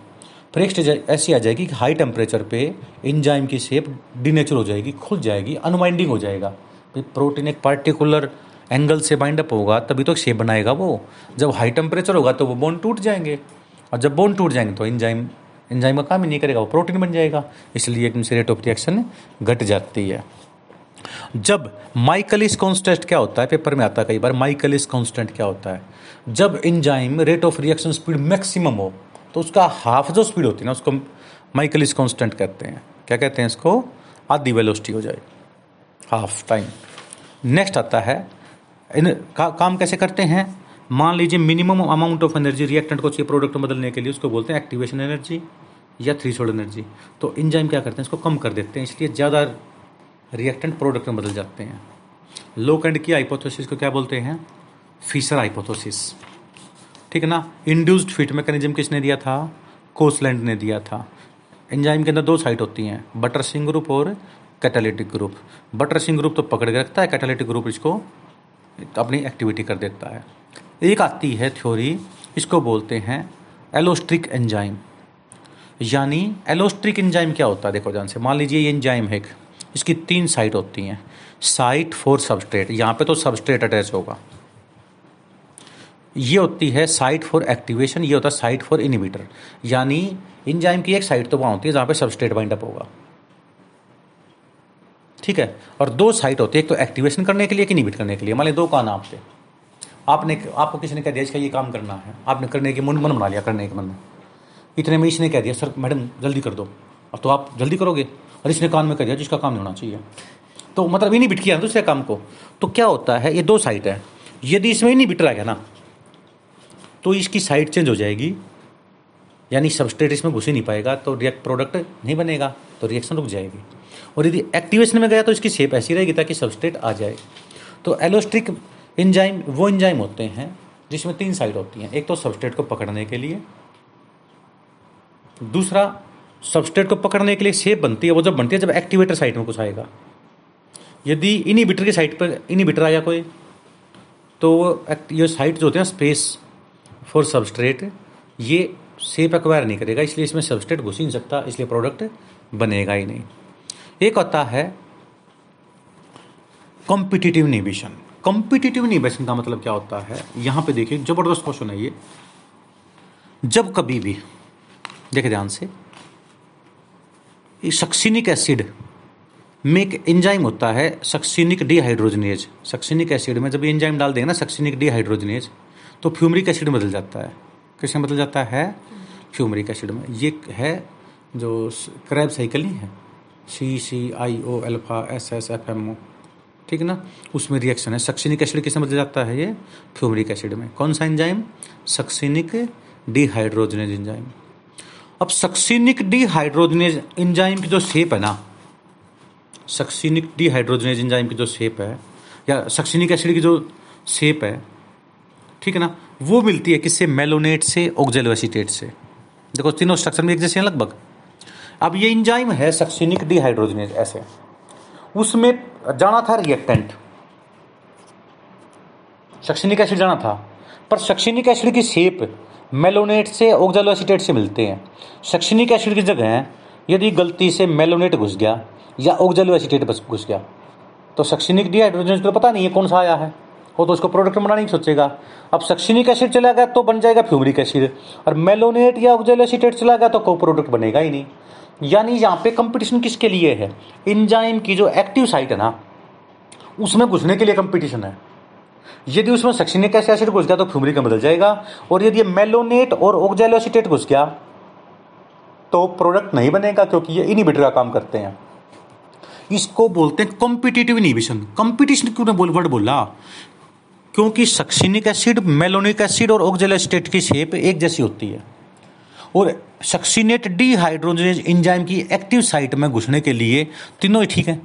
फिर एक स्टेज ऐसी आ जाएगी कि हाई टेम्परेचर पे इंजाइम की शेप डीनेचर हो जाएगी, खुल जाएगी अनवाइंडिंग हो जाएगा। प्रोटीन एक पार्टिकुलर एंगल से बाइंड अप होगा, तभी तो शेप बनाएगा वो। जब हाई टेम्परेचर होगा तो वो बोन टूट जाएँगे। और जब बोन टूट जाएँगे तो इंजाइम इंजाइम का काम ही नहीं करेगा, वो प्रोटीन बन जाएगा। इसलिए एकदम से रेट ऑफ़ रिएक्शन घट जाती है। जब माइकलिस कॉन्स्टेंट क्या होता है? पेपर में आता है कई बार माइकलिस कॉन्स्टेंट क्या होता है? जब enzyme rate of reaction speed maximum हो तो उसका हाफ़ जो स्पीड होती है ना, उसको माइकलिस कॉन्स्टेंट कहते हैं। क्या कहते हैं इसको? आधी वेलोसिटी हो जाए। हाफ़ टाइम नेक्स्ट आता है इन का, काम कैसे करते हैं? मान लीजिए minimum amount of energy reactant को चाहिए प्रोडक्ट में बदलने के लिए उसको बोलते हैं एक्टिवेशन एनर्जी या थ्री सोल्ड एनर्जी तो इंजाइम क्या करते हैं? इसको कम कर देते हैं इसलिए ज़्यादा रिएक्टेंट प्रोडक्ट में बदल जाते हैं। लो कैंड की हाइपोथेसिस को क्या बोलते हैं? फीसर हाइपोथेसिस ठीक है ना? इंड्यूस्ड फिट मैकेनिज्म किसने दिया था? कोसलैंड ने दिया था। एंजाइम के अंदर दो साइट होती हैं बटर सिंग ग्रुप और कैटालिटिक ग्रुप बटर सिंग ग्रुप तो पकड़ के रखता है कैटालिटिक ग्रुप इसको अपनी एक्टिविटी कर देता है। एक आती है थ्योरी इसको बोलते हैं एलोस्ट्रिक एंजाइम यानी एलोस्ट्रिक एंजाइम क्या होता है? देखो जान से, मान लीजिए ये एंजाइम है इसकी तीन साइट होती हैं। साइट फॉर सबस्ट्रेट यहाँ पे तो सबस्ट्रेट अटैच होगा। ये होती है साइट फॉर एक्टिवेशन ये होता है साइट फॉर इनिबिटर यानी इंजाइम की एक साइट तो वहाँ होती है जहाँ पे सबस्ट्रेट बाइंड अप होगा। ठीक है? और दो साइट होती है, एक तो एक्टिवेशन करने के लिए कि इनिबिट करने के लिए। मान ली दो का नाम थे आपने, आपको किसी ने कह दिया इसका ये काम करना है। आपने करने के मन मन बना लिया, करने के मन में इतने में इसने कह दिया, सर, मैडम, जल्दी कर दो। और तो आप जल्दी करोगे? और इसने काम में कह दिया, जिसका काम नहीं होना चाहिए। तो मतलब इनिबिट किया दूसरे काम को। तो क्या होता है, ये दो साइट है। यदि इसमें इनिबिट रह गया ना तो इसकी साइट चेंज हो जाएगी। यानी सबस्ट्रेट इसमें घुस ही नहीं पाएगा तो रिएक्ट प्रोडक्ट नहीं बनेगा तो रिएक्शन रुक जाएगी। और यदि एक्टिवेशन में गया तो इसकी शेप ऐसी रहेगी ताकि सबस्ट्रेट आ जाए। तो एलोस्ट्रिक इंजाइम वो इंजाइम होते हैं जिसमें तीन साइड होती हैं। एक तो सबस्ट्रेट को पकड़ने के लिए, दूसरा सबस्ट्रेट को पकड़ने के लिए शेप बनती है, वो जब बनती है, जब एक्टिवेटर साइड में कुछ आएगा। यदि इनिबिटर की साइड पर इनिबिटर आया कोई तो ये साइट जो होते हैं स्पेस फॉर सबस्ट्रेट ये सेप एक्वायर नहीं करेगा, इसलिए इसमें सबस्ट्रेट घुस ही नहीं सकता, इसलिए प्रोडक्ट बनेगा ही नहीं। एक होता है कॉम्पिटिटिव निबिशन कॉम्पिटिटिव निबिशन का मतलब क्या होता है? यहाँ पे देखिए, ज़बरदस्त क्वेश्चन है ये। जब कभी भी देखे ध्यान से सक्सिनिक एसिड में एक एंजाइम होता है सक्सिनिक डिहाइड्रोजनेज सक्सिनिक एसिड में जब एंजाइम डाल देंगे ना सक्सिनिक डिहाइड्रोजनेज तो फ्यूमरिक एसिड बदल जाता है। किसमें बदल जाता है फ्यूमरिक एसिड में? ये है जो क्रैब साइकिल नहीं है। C C, I, O alpha S S, F, M, O. ठीक है ना? उसमें रिएक्शन है। सक्सिनिक एसिड किस बदल जाता है ये? फ्यूमरिक एसिड में। कौन सा एंजाइम सक्सिनिक डिहाइड्रोजनेज एंजाइम अब सक्सीनिक डिहाइड्रोजनेज एंजाइम की जो शेप है ना सक्सीनिक डिहाइड्रोजनेज एंजाइम की जो शेप है, या सक्सीनिक एसिड की जो शेप है, ठीक है ना? वो मिलती है किससे? मेलोनेट से ऑक्जेलोएसिटेट से। देखो, तीनों स्ट्रक्चर में एक जैसे हैं लगभग। अब ये इंजाइम है सक्सीनिक डिहाइड्रोजनेज ऐसे। उसमें जाना था रिएक्टेंट सक्सीनिक एसिड जाना था। पर सक्सीनिक एसिड की शेप मेलोनेट से ऑक्जेलोएसिटेट से मिलते हैं। सक्सीनिक एसिड की जगह यदि गलती से मेलोनेट घुस गया या ऑक्जेलोएसिटेट घुस गया तो सक्सीनिक डिहाइड्रोजनेज को पता नहीं है कौन सा आया है। वो तो उसको प्रोडक्ट बनाना नहीं सोचेगा। अब सक्सीनिक एसिड चला गया तो बन जाएगा फ्यूमरिक एसिड और मेलोनेट या ऑक्जेलोएसिटेट चला गया तो को प्रोडक्ट बनेगा ही नहीं। यानी यहाँ पे कंपटीशन किसके लिए है? इंजाइम की जो एक्टिव साइट है ना, उसमें घुसने के लिए कंपटीशन है। यदि उसमें सक्सीनिक एसिड घुस गया तो फ्यूमरिक में बदल जाएगा। और यदि मेलोनेट और ऑक्जेलोसिटेट घुस गया तो प्रोडक्ट नहीं बनेगा क्योंकि ये इनिबिटर का काम करते हैं। इसको बोलते हैं कॉम्पिटिटिव इनिबिशन कंपटीशन क्यों ने बोल वर्ड बोला? क्योंकि सक्सीनिक एसिड मेलोनिक एसिड और ऑक्जेलोसिटेट की शेप एक जैसी होती है। और सक्सीनेट डिहाइड्रोजनेज इंजाइम की एक्टिव साइट में घुसने के लिए तीनों ही ठीक है।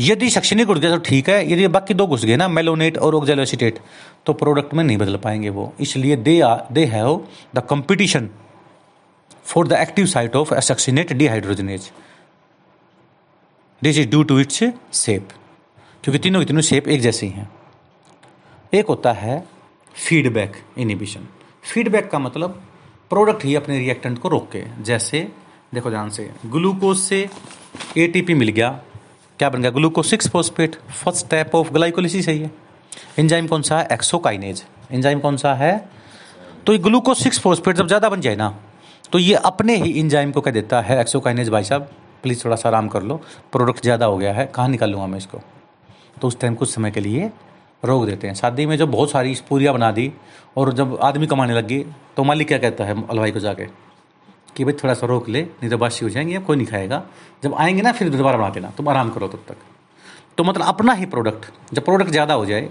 यदि सक्सीनिक घुस गया तो ठीक है, यदि बाकी दो घुस गए ना, मेलोनेट और ऑक्जेलोसिटेट तो प्रोडक्ट में नहीं बदल पाएँगे वो। इसलिए they are they have the competition for the active site of succinate dehydrogenase this is due to its shape क्योंकि तीनों की तीनों शेप एक जैसी हैं। एक होता है फीडबैक इनिबिशन फीडबैक का मतलब प्रोडक्ट ही अपने रिएक्टेंट को रोक के, जैसे, देखो ध्यान से ग्लूकोज से एटीपी मिल गया। क्या बन गया? Glucose six phosphate first step of glycolysis है ये। एंजाइम कौन सा है? एक्सोकाइनेज एंजाइम कौन सा है? तो ये ग्लूकोज सिक्स फोस्पेट जब ज़्यादा बन जाए ना तो ये अपने ही इंजाइम को कह देता है एक्सोकाइनेज भाई साहब प्लीज़ थोड़ा सा आराम कर लो। प्रोडक्ट ज़्यादा हो गया है, कहाँ निकाल लूँगा मैं इसको? तो उस टाइम कुछ समय के लिए रोक देते हैं। शादी में जब बहुत सारी पूरियाँ बना दी और जब आदमी कमाने लग गई तो मालिक क्या कहता है हलवाई को जाके कि भाई थोड़ा सा रोक ले, नहीं तो बासी हो जाएँगे, अब कोई नहीं खाएगा। जब आएँगे ना, फिर दोबारा बना देना तुम आराम करो तब तक। तो मतलब अपना ही प्रोडक्ट जब प्रोडक्ट ज़्यादा हो जाए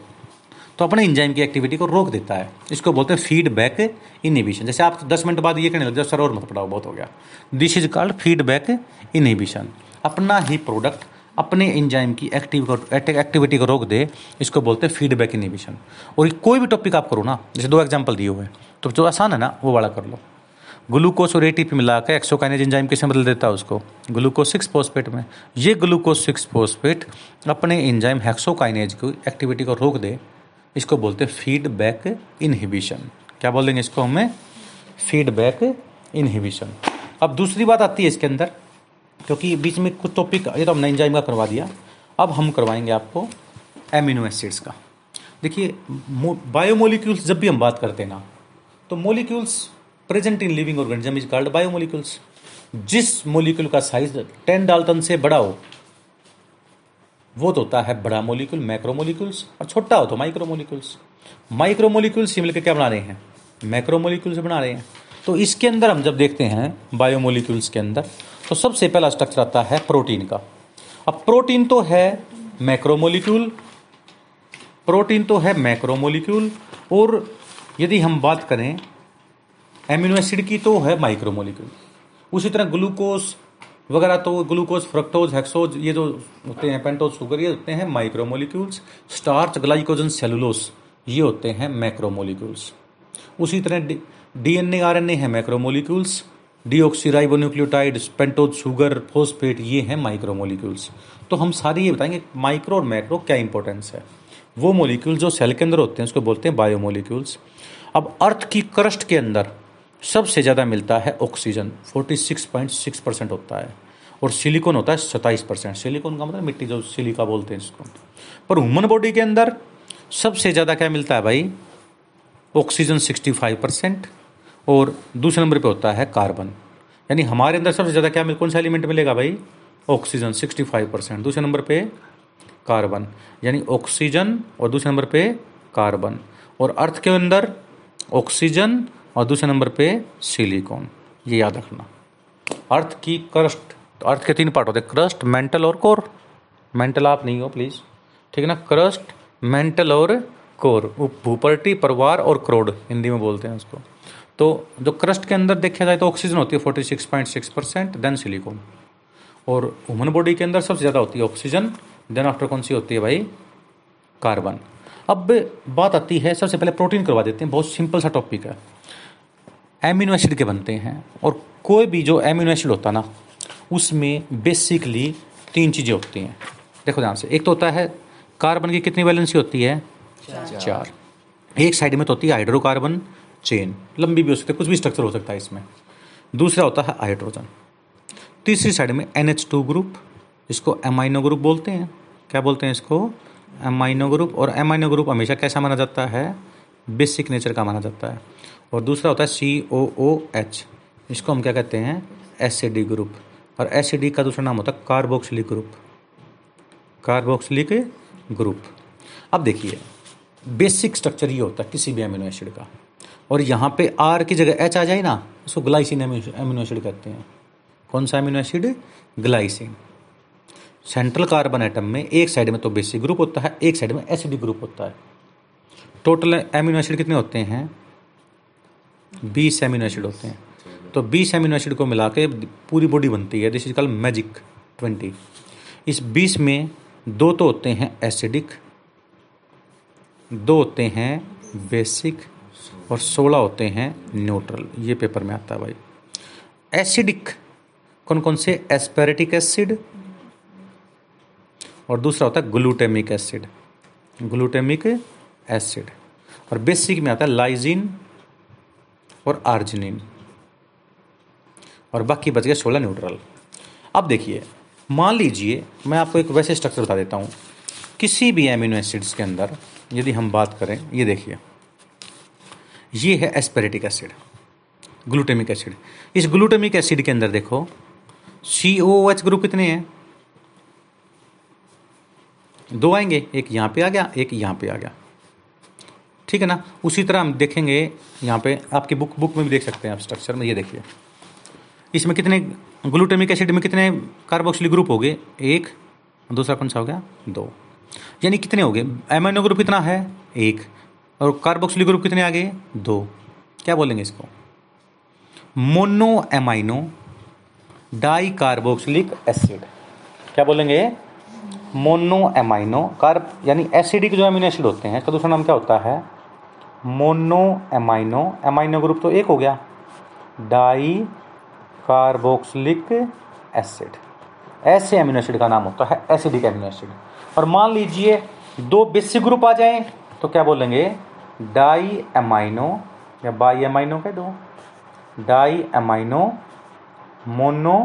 तो अपने इंजाइम की एक्टिविटी को रोक देता है। इसको बोलते हैं फीडबैक इनिबिशन जैसे आप दस मिनट बाद ये कहने लग जाओ सर, और मत पढ़ाओ, बहुत हो गया। This is called feedback inhibition अपना ही प्रोडक्ट अपने एंजाइम की एक्टिव एक्टिविटी को रोक दे, इसको बोलते हैं फीडबैक इनिबिशन और कोई भी टॉपिक आप करो ना, जैसे दो एग्ज़ाम्पल दिए हुए तो जो आसान है ना, वो वाला कर लो। ग्लूकोज और एटीपी मिला के एक्सोकाइनेज एंजाइम कैसे बदल देता है उसको? ग्लूकोज सिक्स फोस्फेट में। ये ग्लूकोज सिक्स फोस्फेट अपने एंजाइम हेक्सोकाइनेज की एक्टिविटी को रोक दे, इसको बोलते हैं फीडबैक इनहिबिशन क्या बोल देंगे इसको हमें? फीडबैक इनहिबिशन अब दूसरी बात आती है इसके अंदर। क्योंकि बीच में कुछ टॉपिक ये तो हमने एंजाइम का करवा दिया। अब हम करवाएँगे आपको एमिनो एसिड्स का। देखिए बायोमोलिक्यूल्स जब भी हम बात करते हैं ना तो molecules present in living organism is called biomolecules जिस मोलिक्यूल का साइज़ टेन डाल्टन से बड़ा हो, वो तो होता है बड़ा मोलिक्यूल मैक्रोमोलिक्यूल्स और छोटा हो तो माइक्रोमोलिक्यूल्स माइक्रोमोलिक्यूल्स मिलकर क्या बना रहे हैं? मैक्रोमोलिक्यूल्स बना रहे हैं। तो इसके अंदर हम जब देखते हैं बायोमोलिक्यूल्स के अंदर तो सबसे पहला स्ट्रक्चर आता है प्रोटीन का। अब प्रोटीन तो है मैक्रोमोलिक्यूल प्रोटीन तो है मैक्रोमोलिक्यूल और यदि हम बात करें एमिनो एसिड की तो है माइक्रोमोलिक्यूल उसी तरह ग्लूकोज वगैरह तो ग्लूकोज फ्रक्टोज हेक्सोज ये जो होते हैं पेंटोज शुगर ये होते हैं माइक्रोमोलिक्यूल्स स्टार्च ग्लाइकोजन सेलुलोस ये होते हैं मैक्रोमोलिक्यूल्स उसी तरह डीएनए आरएनए है macromolecules deoxyribonucleotide pentose sugar, phosphate, ये हैं माइक्रो मोलिक्यूल्स तो हम सारे ये बताएँगे माइक्रो और मैक्रो क्या इंपॉर्टेंस है। वो मोलिक्यूल जो सेल के अंदर होते हैं, उसको बोलते हैं बायोमोलिक्यूल्स अब अर्थ की क्रस्ट के अंदर सबसे ज़्यादा मिलता है ऑक्सीजन 46.6 परसेंट होता है। और सिलिकॉन होता है सत्ताईस परसेंट सिलिकॉन का मतलब मिट्टी, जो सिलिका बोलते हैं इसको। पर ह्यूमन बॉडी के अंदर सबसे ज़्यादा क्या मिलता है भाई? ऑक्सीजन 65 परसेंट और दूसरे नंबर पे होता है कार्बन। यानी हमारे अंदर सबसे ज़्यादा क्या कौन सा एलिमेंट मिलेगा भाई? Oxygen 65 percent. दूसरे नंबर पे कार्बन। यानी ऑक्सीजन और दूसरे नंबर पे कार्बन। और अर्थ के अंदर ऑक्सीजन और दूसरे नंबर पे सिलिकॉन। ये याद रखना। अर्थ की क्रस्ट तो अर्थ के तीन पार्ट होते हैं, क्रस्ट, मेंटल और कोर। मेंटल आप नहीं हो प्लीज़ ठीक है ना? क्रस्ट, मेंटल और कोर। भूपर्टी परिवार और क्रोड हिंदी में बोलते हैं उसको। तो जो क्रस्ट के अंदर देखा जाए तो ऑक्सीजन होती है forty six point six percent then silicon और ह्यूमन बॉडी के अंदर सबसे ज़्यादा होती है ऑक्सीजन देन आफ्टर कौन सी होती है भाई? कार्बन अब बात आती है सबसे पहले प्रोटीन करवा देते हैं बहुत सिंपल सा टॉपिक है। एमिनो एसिड के बनते हैं और कोई भी जो एमिनो एसिड होता ना उसमें बेसिकली तीन चीज़ें होती हैं। देखो ध्यान से एक तो होता है कार्बन की कितनी वैलेंसी होती है? चार, चार। एक साइड में तो होती है हाइड्रोकार्बन चेन लंबी भी हो सकती है, कुछ भी स्ट्रक्चर हो सकता है इसमें। दूसरा होता है हाइड्रोजन तीसरी साइड में एन ग्रुप इसको एमाइनो ग्रुप बोलते हैं। क्या बोलते हैं इसको? एमाइनो ग्रुप और एमाइनो ग्रुप हमेशा कैसा माना जाता है? बेसिक नेचर का माना जाता है। और दूसरा होता है सी ओ ओ एच इसको हम क्या कहते हैं? एस ग्रुप और एस का दूसरा नाम होता है कार्बोक्सिलिक ग्रुप कार्बोक्सिलिक ग्रुप अब देखिए बेसिक स्ट्रक्चर ये होता है किसी भी अमीनो एसिड का। और यहाँ पे आर की जगह एच आ जाए ना, उसको ग्लाइसिन अमीनो एसिड कहते हैं। कौन सा amino acid glycine central carbon atom में एक साइड में तो बेसिक ग्रुप होता है, एक साइड में एसिडिक ग्रुप होता है। टोटल एमिनो एसिड कितने होते हैं? बीस एमिनो एसिड होते हैं। तो बीस एमिनो एसिड को मिला के पूरी बॉडी बनती है। This is called magic twenty इस बीस में दो तो होते हैं एसिडिक दो होते हैं बेसिक और सोलह होते हैं न्यूट्रल। ये पेपर में आता है भाई। एसिडिक कौन कौन से? एस्पेरेटिक एसिड और दूसरा होता है ग्लूटेमिक एसिड। Glutamic acid. और बेसिक में आता है लाइजिन और आर्जिनिन। और बाकी बच गया सोलह न्यूट्रल। अब देखिए, मान लीजिए, मैं आपको एक वैसे स्ट्रक्चर बता देता हूँ। किसी भी एमिनो एसिड्स के अंदर, यदि हम बात करें, ये देखिए। ये है एस्पेरेटिक एसिड, ग्लूटेमिक एसिड। इस ग्लूटेमिक एसिड के अंदर देखो सी ओ एच ग्रुप कितने हैं? दो आएँगे, एक यहाँ पे आ गया, एक यहाँ पे आ गया। ठीक है ना? उसी तरह हम देखेंगे यहाँ पे, आपकी बुक बुक में भी देख सकते हैं आप स्ट्रक्चर में, ये देखिए। इसमें कितने ग्लूटेमिक एसिड में कितने कार्बोक्सिलिक ग्रुप हो गए एक, दूसरा कौन सा हो गया? दो। यानी कितने हो गए एमाइनो ग्रुप कितना है? एक। और कार्बोक्सिलिक ग्रुप कितने आ गए? दो। क्या बोलेंगे इसको? Mono amino, di carboxylic acid. क्या बोलेंगे? मोनो एमाइनो कार्ब यानी एसिडिक जो एमिनो एसिड होते हैं, इसका दूसरा नाम क्या होता है? Mono amino. एमाइनो ग्रुप तो एक हो गया। Di carboxylic acid. ऐसे एमिनो एसिड का नाम होता है, एसिडिक एमिनो एसिड और मान लीजिए, दो बेसिक ग्रुप आ जाए तो क्या बोलेंगे? डाई एमाइनो या बाई एमाइनो कह दो। Di amino mono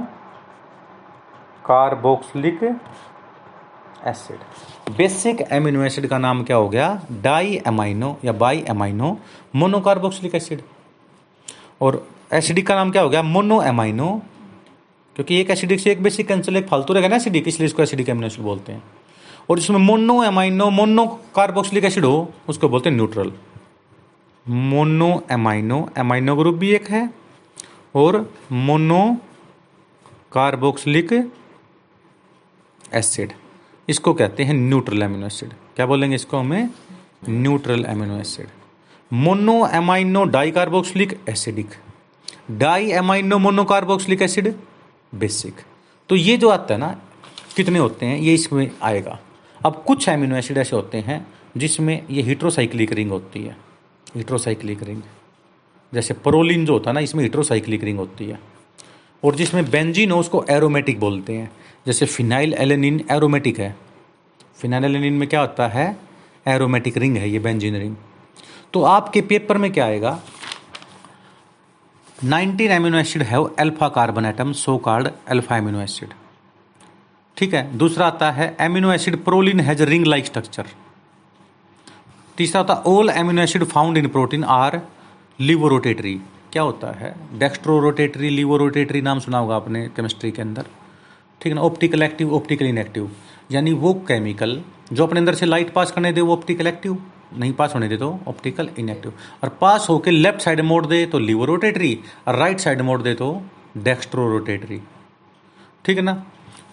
carboxylic acid. Basic amino acid का नाम क्या हो गया? डाई एमाइनो या बाई एमाइनो मोनोकार्बोक्सिलिक एसिड। और एसिडिक का नाम क्या हो गया? मोनो एमाइनो क्योंकि एक एसिडिक से एक बेसिक कैंसिल एक फालतू रहेगा ना एसिडिक, इसलिए इसको एसिडिक एमिनो एसिड बोलते हैं। और जिसमें mono amino mono carboxylic acid हो, उसको बोलते हैं neutral mono amino amino group भी एक है, और मोनो कार्बोक्सिलिक एसिड इसको कहते हैं न्यूट्रल एमिनो एसिड क्या बोलेंगे इसको हमें? Neutral amino acid mono amino dicarboxylic acidic di amino monocarboxylic acid basic तो ये जो आता है ना, कितने होते हैं? ये इसमें आएगा. अब कुछ एमिनो एसिड ऐसे होते हैं जिसमें ये हीट्रोसाइक्लिक रिंग होती है। हिट्रोसाइक्लिक रिंग जैसे परोलिन जो होता है ना, इसमें हिट्रोसाइक्लिक रिंग होती है। और जिसमें बेंजीन हो, उसको एरोमेटिक बोलते हैं। जैसे फिनाइल एलेनिन एरोमेटिक है। फिनाइल एलेनिन में क्या होता है? एरोमेटिक रिंग है ये बेंजीन रिंग तो आपके पेपर में क्या आएगा? 19 एमिनो एसिड है alpha carbon atom so called alpha amino acid ठीक है? दूसरा आता है amino acid proline has ring like structure तीसरा होता है all amino acid found in protein are levorotatory क्या होता है? डेक्स्ट्रो रोटेटरी लिवो रोटेटरी नाम सुना होगा आपने केमिस्ट्री के अंदर। ठीक है ना? ऑप्टिकल एक्टिव ऑप्टिकल इनएक्टिव यानी वो केमिकल जो अपने अंदर से लाइट पास करने दे, वो ऑप्टिकल एक्टिव नहीं पास होने दे तो ऑप्टिकल इनएक्टिव और पास होके लेफ़्ट साइड मोड़ दे तो लिवो रोटेटरी और राइट साइड मोड़ दे तो डेक्स्ट्रो रोटेटरी ठीक है ना?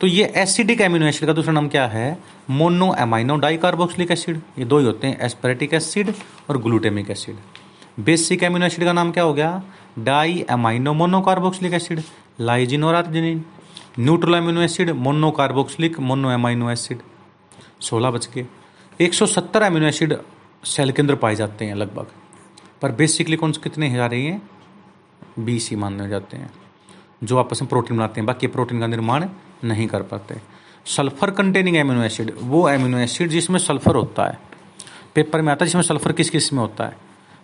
तो ये एसिडिक एमिनो एसिड का दूसरा नाम क्या है? Mono amino dicarboxylic acid. ये दो ही होते हैं, एस्पेरेटिक एसिड और glutamic acid. Basic amino acid का नाम क्या हो गया? Di amino monocarboxylic acid lysine और arginine neutral amino acid monocarboxylic mono amino acid. सोलह बच के। एक सौ सत्तर अमीनो एसिड सेल के अंदर पाए जाते हैं लगभग। पर बेसिकली कौन से कितने जा रहे हैं? बीस ही मानने जाते हैं। जो आपस में प्रोटीन बनाते हैं। बाकी प्रोटीन का निर्माण नहीं कर पाते। सल्फ़र कंटेनिंग एमिनो एसिड, वो एमिनो एसिड जिसमें सल्फ़र होता है। पेपर में आता है जिसमें सल्फ़र किस किसमें होता है?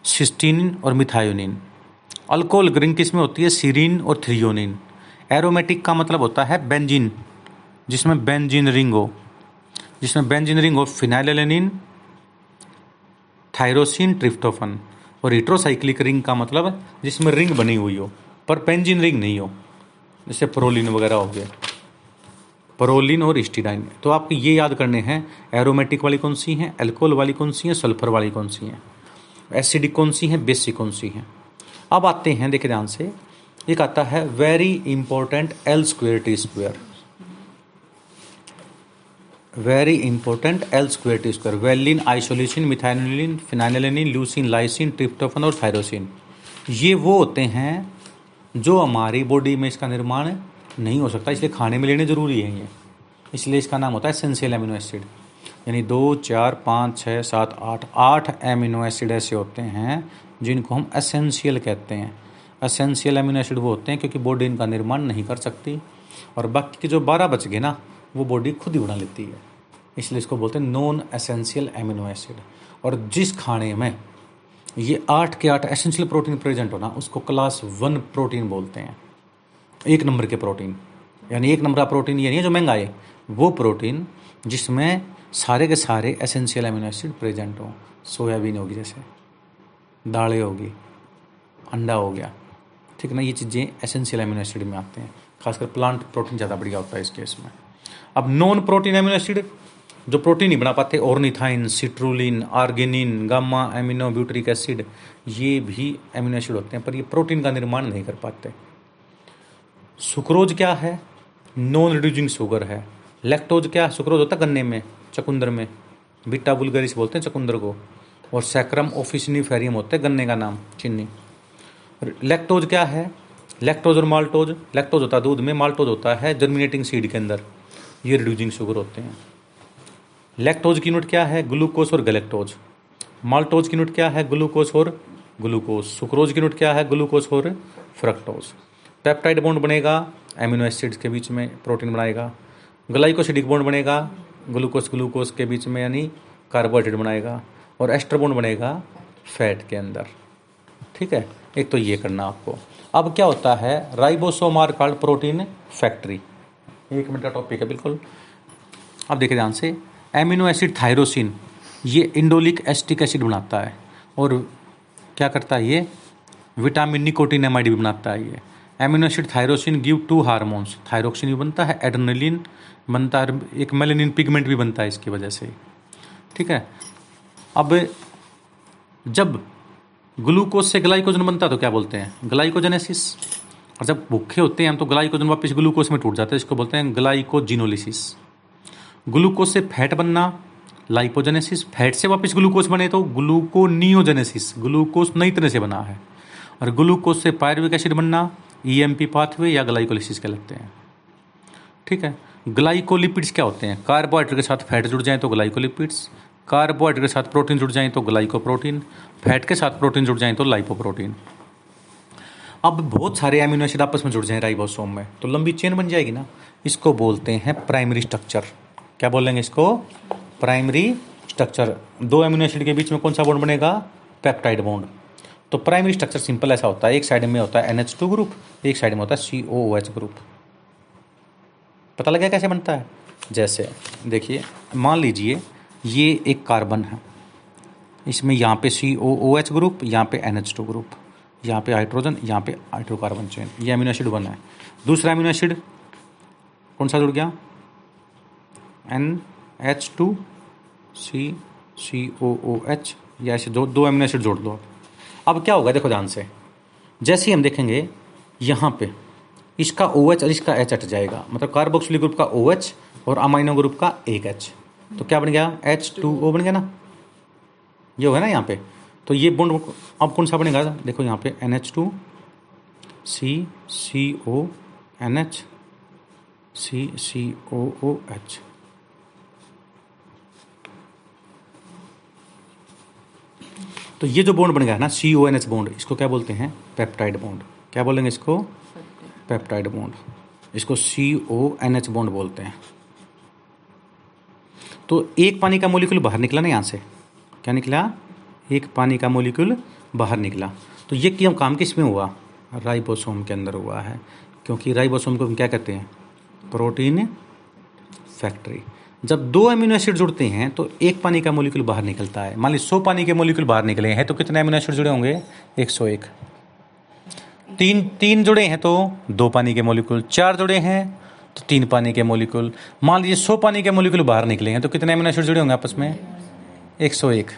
सिस्टीनिन और मिथायोनिन। अल्कोहल ग्रिंग किसमें होती है? सीरिन और थ्रियोनिन। एरोमेटिक का मतलब होता है बेंजिन, जिसमें बेंजिन रिंग हो। जिसमें बेंजिन रिंग हो, फिनाइलेनिन, थायरोसिन, ट्रिप्टोफन। और हिट्रोसाइक्लिक रिंग का मतलब जिसमें रिंग बनी हुई हो, पर पेंजिन रिंग नहीं हो। जैसे प्रोलिन वगैरह हो गया। प्रोलिन और स्टीडाइन तो आपको ये याद करने हैं, एरोमेटिक वाली कौन सी हैं एल्कोहल वाली कौन सी हैं, सल्फ़र वाली कौन सी हैं? एसिडिक कौन सी हैं, बेसिक कौन सी हैं? अब आते हैं, देखिए ध्यान से। एक आता है, very important L square T square. Very important L square T square. Valine, isoleucine methionine phenylalanine leucine, lysine, tryptophan और थायरोसिन। ये वो होते हैं जो हमारी बॉडी में इसका निर्माण नहीं हो सकता, इसलिए खाने में लेने ज़रूरी है ये। इसलिए इसका नाम होता है एसेंशियल एमिनो एसिड यानी दो, चार, पाँच छः सात, आठ आठ एमिनो एसिड ऐसे होते हैं, जिनको हम असेंशियल कहते हैं। असेंशियल एमिनो एसिड वो होते हैं, क्योंकि बॉडी इनका निर्माण नहीं कर सकती, और बाकी के जो बारह बच गए ना, वो बॉडी खुद ही बना लेती है। इसलिए इसको बोलते हैं नॉन असेंशियल एमिनो एसिड और जिस खाने में ये आठ के आठ एसेंशियल प्रोटीन प्रेजेंट होना उसको क्लास वन प्रोटीन बोलते हैं। एक नंबर के प्रोटीन। यानी एक नंबर का प्रोटीन ये नहीं है जो महँगा है, वो प्रोटीन जिसमें सारे के सारे एसेंशियल एमिनो एसिड प्रेजेंट हो। सोयाबीन होगी जैसे, दालें होगी, अंडा हो गया। ठीक ना, ये चीज़ें एसेंशियल एमिनो एसिड में आते हैं। खासकर प्लांट प्रोटीन ज़्यादा बढ़िया होता है इस केस में। अब नॉन प्रोटीन एमिनो एसिड जो प्रोटीन नहीं बना पाते ornithine citrulline arginine gamma amino butyric acid ये भी एमिनो एसिड होते हैं, पर ये प्रोटीन का निर्माण नहीं कर पाते। सुक्रोज क्या है? नॉन रिड्यूजिंग शुगर है। लैक्टोज क्या? है सुक्रोज होता है गन्ने में, चकुंदर में। बिट्टा बुलगरिस बोलते हैं चकुंदर को। और सैक्रम ऑफिसनी फेरियम होता है गन्ने का नाम, चीनी। लैक्टोज क्या है? लैक्टोज और माल्टोज लेक्टोज होता है दूध में माल्टोज होता है जर्मिनेटिंग सीड के अंदर। ये रिड्यूजिंग शुगर होते हैं। लैक्टोज की यूनिट क्या है? ग्लूकोज और गलेक्टोज माल्टोज की यूनिट क्या है? ग्लूकोज और ग्लूकोज सुक्रोज की यूनिट क्या है? ग्लूकोज और फ्रक्टोज पेप्टाइड बॉन्ड बनेगा एमिनो एसिड्स के बीच में प्रोटीन बनाएगा ग्लाइकोसिडिक बॉन्ड बनेगा ग्लूकोज ग्लूकोज के बीच में यानी कार्बोहाइड्रेट बनाएगा और एस्टर बॉन्ड बनेगा फैट के अंदर। ठीक है? एक तो ये करना आपको। अब क्या होता है? Ribosome are called protein factory एक मिनट का टॉपिक है, बिल्कुल। अब देखिए ध्यान से। एमिनो एसिड थायरोसिन ये इंडोलिक एस्टिक एसिड बनाता है और क्या करता है ये? विटामिन निकोटिन एमाइड भी बनाता है ये। Amino acid tyrosine give to hormones thyroxine भी बनता है एड्रेनलिन बनता है एक मेलेनिन पिगमेंट भी बनता है इसकी वजह से। ठीक है? अब जब ग्लूकोज से ग्लाइकोजन बनता है तो क्या बोलते हैं? ग्लाइकोजेनेसिस और जब भूखे होते हैं हम तो ग्लाइकोजन वापस ग्लूकोज में टूट जाते हैं, इसको बोलते हैं ग्लाइकोजिनोलिसिस ग्लूकोज से फैट बनना लाइपोजेनेसिस फैट से वापस ग्लूकोज बने तो ग्लूकोनियोजेनेसिस ग्लूकोज नई तरह से बना है। और ग्लूकोज से पायरविक एसिड बनना ईएमपी e पाथवे या ग्लाइकोलिसिस कहलाते हैं। ठीक है? ग्लाइकोलिपिड्स क्या होते हैं? कार्बोहाइड्रेट के साथ फैट जुड़ जाए तो ग्लाइकोलिपिड्स कार्बोहाइड्रेट के साथ प्रोटीन जुड़ जाए तो ग्लाइकोप्रोटीन फैट के साथ प्रोटीन जुड़ जाए तो लाइपोप्रोटीन अब बहुत सारे एमिनो एसिड आपस में जुड़ जाए राइबोसोम में तो लंबी चेन बन जाएगी ना? इसको बोलते हैं प्राइमरी स्ट्रक्चर क्या बोलेंगे इसको? प्राइमरी स्ट्रक्चर दो एमिनो एसिड के बीच में कौन सा बॉन्ड बनेगा? पेप्टाइड बॉन्ड तो प्राइमरी स्ट्रक्चर सिंपल ऐसा होता है, एक साइड में होता है एन ग्रुप एक साइड में होता है सी ओ एच ग्रुप पता लगा कैसे बनता है? जैसे, देखिए, मान लीजिए, ये एक कार्बन है। इसमें यहाँ पे सी ओ ओ एच ग्रुप यहाँ पे एन एच टू ग्रुप यहाँ पे हाइड्रोजन यहाँ पे हाइड्रोकार्बन चेन ये अमीनो एसिड बना है। दूसरा अमीनो एसिड कौन सा जुड़ गया? N H two C C O O H या ऐसे दो दो अमीनो एसिड जोड़ दो अब क्या होगा देखो ध्यान से। जैसे ही हम देखेंगे, यहाँ पे इसका ओ एच और इसका एच हट जाएगा। मतलब कार्बोक्सिलिक ग्रुप का ओ एच और अमाइनो ग्रुप का एक एच तो क्या बन गया? एच टू ओ बन गया ना? ये होगा ना यहाँ पे। तो ये बॉन्ड अब कौन सा बनेगा? देखो यहाँ पे N H two C C O N H C C O O H तो ये जो बॉन्ड बन गया ना C O N H bond इसको क्या बोलते हैं? पेप्टाइड बॉन्ड क्या बोलेंगे इसको? पेप्टाइड बॉन्ड इसको C O N H bond बोलते हैं। तो एक पानी का मोलिक्यूल बाहर निकला ना यहाँ से। क्या निकला? एक पानी का मोलिक्यूल बाहर निकला। तो ये क्यों काम किसमें हुआ? राइबोसोम के अंदर हुआ है। क्योंकि राइबोसोम को हम क्या कहते हैं? प्रोटीन फैक्ट्री जब दो अमीनो एसिड जुड़ते हैं तो एक पानी का मोलिक्यूल बाहर निकलता है। मान लीजिए सौ पानी के मोलिक्यूल बाहर निकले हैं तो कितने अमीनो एसिड जुड़े होंगे? एक सौ एक। तीन तीन जुड़े हैं तो दो पानी के मोलिक्यूल चार जुड़े हैं तो तीन पानी के मोलिक्यूल मान लीजिए सौ पानी के मोलिक्यूल बाहर निकले हैं तो कितने अमीनो एसिड जुड़े होंगे आपस में? एक सौ एक।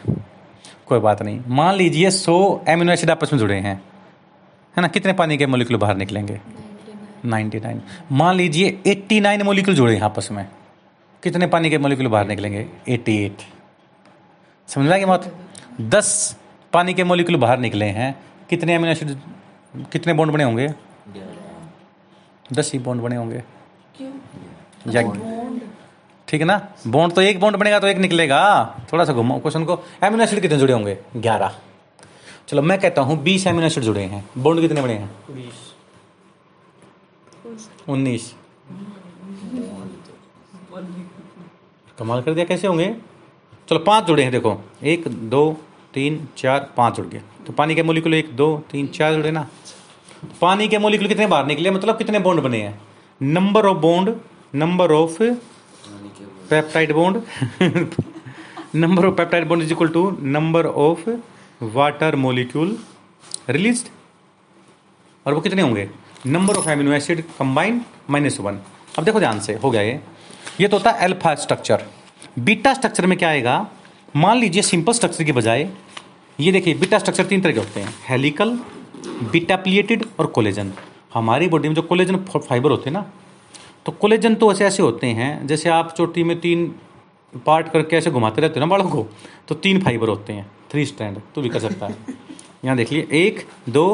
कोई बात नहीं। मान लीजिए सौ एमिनो एसिड आपस में जुड़े हैं, है ना? कितने पानी के मोलिक्यूल बाहर निकलेंगे? Ninety nine. मान लीजिए एट्टी नाइन मोलिक्यूल जुड़े हैं आपस में। कितने पानी के मोलिक्यूल बाहर निकलेंगे? Eighty eight. समझ में आ गया मत दस पानी के मोलिक्यूल बाहर निकले हैं। कितने अमीनो एसिड कितने बॉन्ड बने होंगे? दस ही बॉन्ड बने होंगे। ठीक है ना? बॉन्ड तो एक बॉन्ड बनेगा तो एक निकलेगा। थोड़ा सा घुमाओ क्वेश्चन को। एमिनो एसिड कितने जुड़े होंगे? ग्यारह। चलो मैं कहता हूँ बीस एमिनो एसिड जुड़े हैं। बॉन्ड कितने बने हैं? उन्नीस। कमाल कर दिया, कैसे होंगे? चलो, पाँच जुड़े हैं, देखो। एक, दो, तीन, चार, पाँच जुड़ गए। तो पानी के मोलिकुल एक, दो, तीन, चार जुड़े ना? पानी के मोलिकुल कितने बाहर निकले? मतलब कितने बॉन्ड बने हैं? Number of bond number of peptide bond number of peptide bond is equal to number of water molecule release और वो कितने होंगे? Number of amino acid combined minus one अब देखो ध्यान से, हो गया ये। ये तो होता है अल्फ़ा स्ट्रक्चर बीटा स्ट्रक्चर में क्या आएगा? मान लीजिए सिंपल स्ट्रक्चर के बजाय ये देखिए बीटा स्ट्रक्चर तीन तरह के होते हैं। हेलिकल बीटा प्लिएटेड और कोलेजन हमारी बॉडी में जो कोलेजन फाइबर होते हैं ना तो कोलेजन तो ऐसे ऐसे होते हैं जैसे आप चोटी में तीन पार्ट करके ऐसे घुमाते रहते हो ना बालों को तो तीन फाइबर होते हैं। थ्री स्टैंड तो भी कर सकता है। यहाँ देखिए एक दो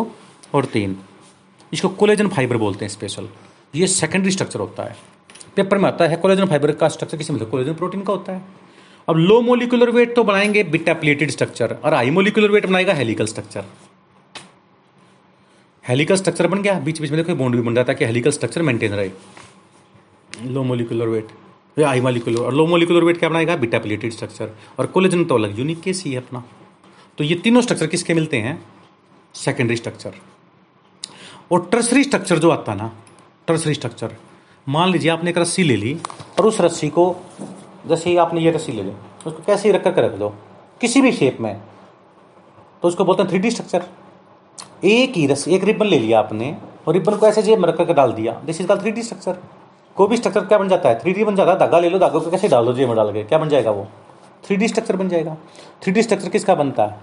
और तीन। इसको कोलेजन फाइबर बोलते हैं स्पेशल ये सेकेंडरी स्ट्रक्चर होता है। पेपर में आता है कोलेजन फाइबर का स्ट्रक्चर किसी मतलब कोलेजन प्रोटीन का होता है। अब लो मोलिकुलर वेट तो बनाएँगे बिटा प्लेटेड स्ट्रक्चर और हाई मोलिकुलर वेट बनाएगा हेलिकल स्ट्रक्चर हेलिकल स्ट्रक्चर बन गया। बीच बीच में देखो बॉन्ड भी बन जाता है कि हेलिकल स्ट्रक्चर मेंटेन रहे। Low molecular weight high molecular और लो मोलिकुलर वेट क्या बनाएगा? बिटा प्लेटेड स्ट्रक्चर और कोलेजन तो अलग यूनिक केस ही है अपना। तो ये तीनों स्ट्रक्चर किसके मिलते हैं? सेकेंडरी स्ट्रक्चर और टर्सरी स्ट्रक्चर जो आता है ना टर्सरी स्ट्रक्चर मान लीजिए आपने एक रस्सी ले ली और उस रस्सी को, जैसे ही आपने ये रस्सी ले ली, उसको कैसे ही रख कर रख दो, किसी भी शेप में तो उसको बोलते हैं थ्री स्ट्रक्चर एक ही रस्सी, एक रिबन ले लिया आपने और रिबन को ऐसे जेब में रख डाल दिया। This is call three structure कोई भी स्ट्रक्चर क्या बन जाता है? थ्री बन जाता है। धागा ले लो, धागों को कैसे डाल दो जेब में डाल के, क्या बन जाएगा वो? थ्री स्ट्रक्चर बन जाएगा। थ्री स्ट्रक्चर किसका बनता है?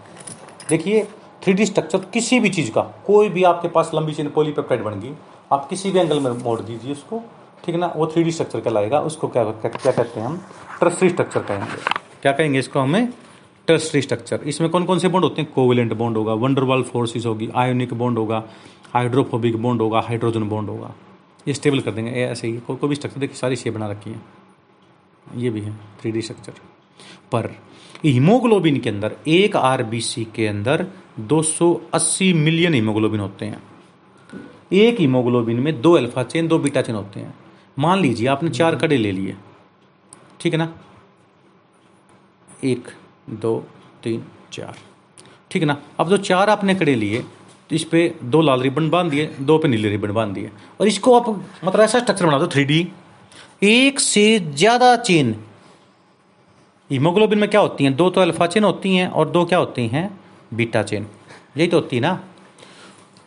देखिए थ्री स्ट्रक्चर किसी भी चीज़ का, कोई भी आपके पास लंबी चेन पोलीपेप्टाइड बन गई, आप किसी भी एंगल में मोड़ दीजिए उसको। ठीक है ना? वो थ्री स्ट्रक्चर कहलाएगा उसको क्या क्या, कहते हैं हम? टर्सरी स्ट्रक्चर कहेंगे। क्या कहेंगे इसको हमें? टर्सरी स्ट्रक्चर इसमें कौन कौन से बॉन्ड होते हैं? कोविलेंट बॉन्ड होगा वंडरवाल फोर्सिस होगी आयोनिक बॉन्ड होगा हाइड्रोफोबिक बॉन्ड होगा हाइड्रोजन बॉन्ड होगा। ये स्टेबल कर देंगे। ऐसे ही कोई कोई भी स्ट्रक्चर देखिए सारी शेप बना रखी है। ये भी है थ्री स्ट्रक्चर पर हीमोग्लोबिन के अंदर एक आरबीसी के अंदर 280 मिलियन हीमोग्लोबिन होते हैं। एक हीमोग्लोबिन में दो अल्फ़ा चेन दो बीटा चेन होते हैं। मान लीजिए आपने चार कड़े ले लिए। ठीक है ना? एक दो तीन चार। ठीक है ना? अब जो चार आपने कड़े लिए तो इस पे दो लाल रिबन बाँध दिए दो पे नीले रिबन बाँध दिए। और इसको आप मतलब ऐसा स्ट्रक्चर बना दो थ्री डी एक से ज़्यादा चेन हीमोग्लोबिन में क्या होती हैं? दो तो अल्फ़ा चेन होती हैं और दो क्या होती हैं? बीटा चेन यही तो होती है ना?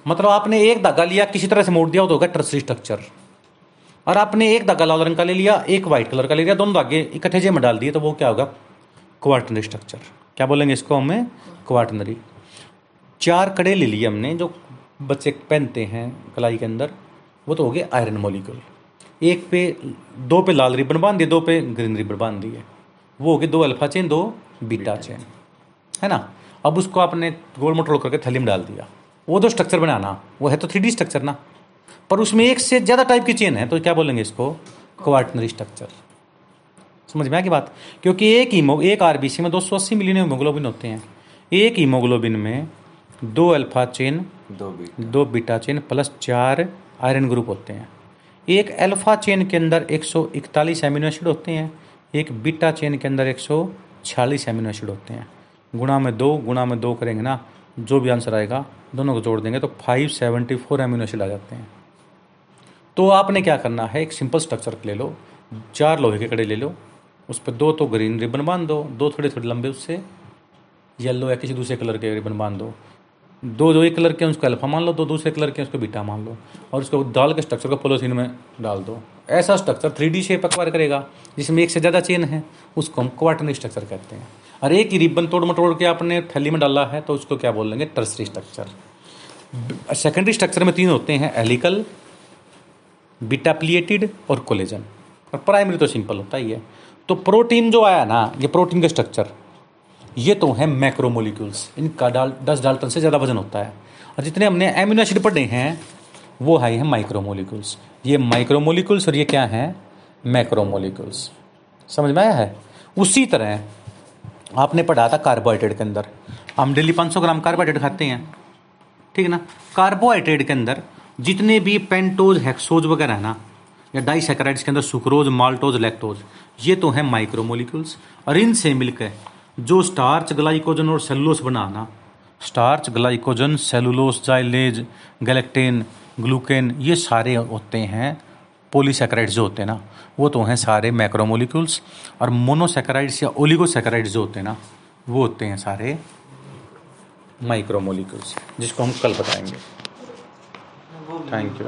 मतलब आपने एक धागा लिया किसी तरह से मोड़ दिया तो होगा टर्सरी स्ट्रक्चर और आपने एक धागा लाल रंग का ले लिया एक व्हाइट कलर का ले लिया दोनों धागे इकट्ठे जे में डाल दिए तो वो क्या होगा? क्वार्टनरी स्ट्रक्चर क्या बोलेंगे इसको हमें? क्वार्टनरी चार कड़े ले लिए हमने जो बच्चे पहनते हैं कलाई के अंदर वो तो हो गए आयरन मोलिक्यूल एक पे दो पे लाल रिबन बाँध दिए दो पे ग्रीन रिबन बाँध दिए. वो हो गए दो अल्फ़ा चेन दो बीटा चेन है ना? अब उसको आपने गोल मोटोल करके थैली में डाल दिया. वो जो स्ट्रक्चर बनाना वो है तो थ्री स्ट्रक्चर ना? पर उसमें एक से ज़्यादा टाइप की चेन है तो क्या बोलेंगे इसको? क्वार्टनरी स्ट्रक्चर समझ में आ की बात? क्योंकि एक हीमो एक आरबीसी में 280 मिलियन हीमोग्लोबिन होते हैं। एक हीमोग्लोबिन में दो अल्फ़ा चेन दो बीटा दो बीटा चेन प्लस चार आयरन ग्रुप होते हैं। एक अल्फ़ा चेन के अंदर 141 एमिनो एसिड होते हैं। एक बीटा चेन के अंदर 146 एमिनो एसिड होते हैं। गुणा में दो गुणा में दो करेंगे ना जो भी आंसर आएगा दोनों को जोड़ देंगे तो 574 एमिनो एसिड आ जाते हैं। तो आपने क्या करना है? एक सिंपल स्ट्रक्चर ले लो। चार लोहे के कड़े ले लो। उस पर दो तो ग्रीन रिबन बाँध दो। दो थोड़े थोड़े लंबे उससे। येलो या किसी दूसरे कलर के रिबन बाँध दो। दो जो एक कलर के उसको अल्फ़ा मान लो। दो दूसरे कलर के उसको बीटा मान लो। और उसको डाल के स्ट्रक्चर को पोलोथीन में डाल दो। ऐसा structure three D shape acquire करेगा, जिसमें एक से ज़्यादा चेन है। उसको हम क्वार्टनरी स्ट्रक्चर कहते हैं। और एक ही रिबन तोड़ मटोड़ के आपने थैली में डाला है तो उसको क्या बोल देंगे टर्सरी स्ट्रक्चर सेकेंडरी स्ट्रक्चर में तीन होते हैं एलिकल बीटा प्लिएटेड और कोलेजन। और प्राइमरी तो सिंपल होता ही है। तो प्रोटीन जो आया ना, ये प्रोटीन का स्ट्रक्चर ये तो है मैक्रोमोलिक्यूल्स इनका डाल, दस डाल्टन से ज़्यादा वज़न होता है। और जितने हमने एमिनो एसिड पढ़े हैं, वो है है माइक्रोमोलिक्यूल्स ये माइक्रोमोलिक्यूल्स और ये क्या है? मैक्रोमोलिक्यूल्स समझ में आया है? उसी तरह आपने पढ़ा था कार्बोहाइड्रेट के अंदर। हम डेली 500 ग्राम कार्बोहाइड्रेट खाते हैं। ठीक है ना? कार्बोहाइड्रेट के अंदर जितने भी पेंटोज हेक्सोज वगैरह है ना, या डाइसेक्राइड्स के अंदर सुक्रोज माल्टोज लैक्टोज ये तो है माइक्रोमोलिक्यूल्स और इनसे मिलकर जो स्टार्च ग्लाइकोजन और सेलुलोस बनाना starch glycogen cellulose xylase galactan glucan ये सारे होते हैं पोलीसेक्राइड्स जो होते हैं ना, वो तो हैं सारे मैक्रोमोलिक्यूल्स और मोनोसेक्राइड्स या ओलिगोसेक्राइड्स जो होते हैं ना, वो होते हैं सारे माइक्रोमोलिक्यूल्स जिसको हम कल बताएँगे। Thank you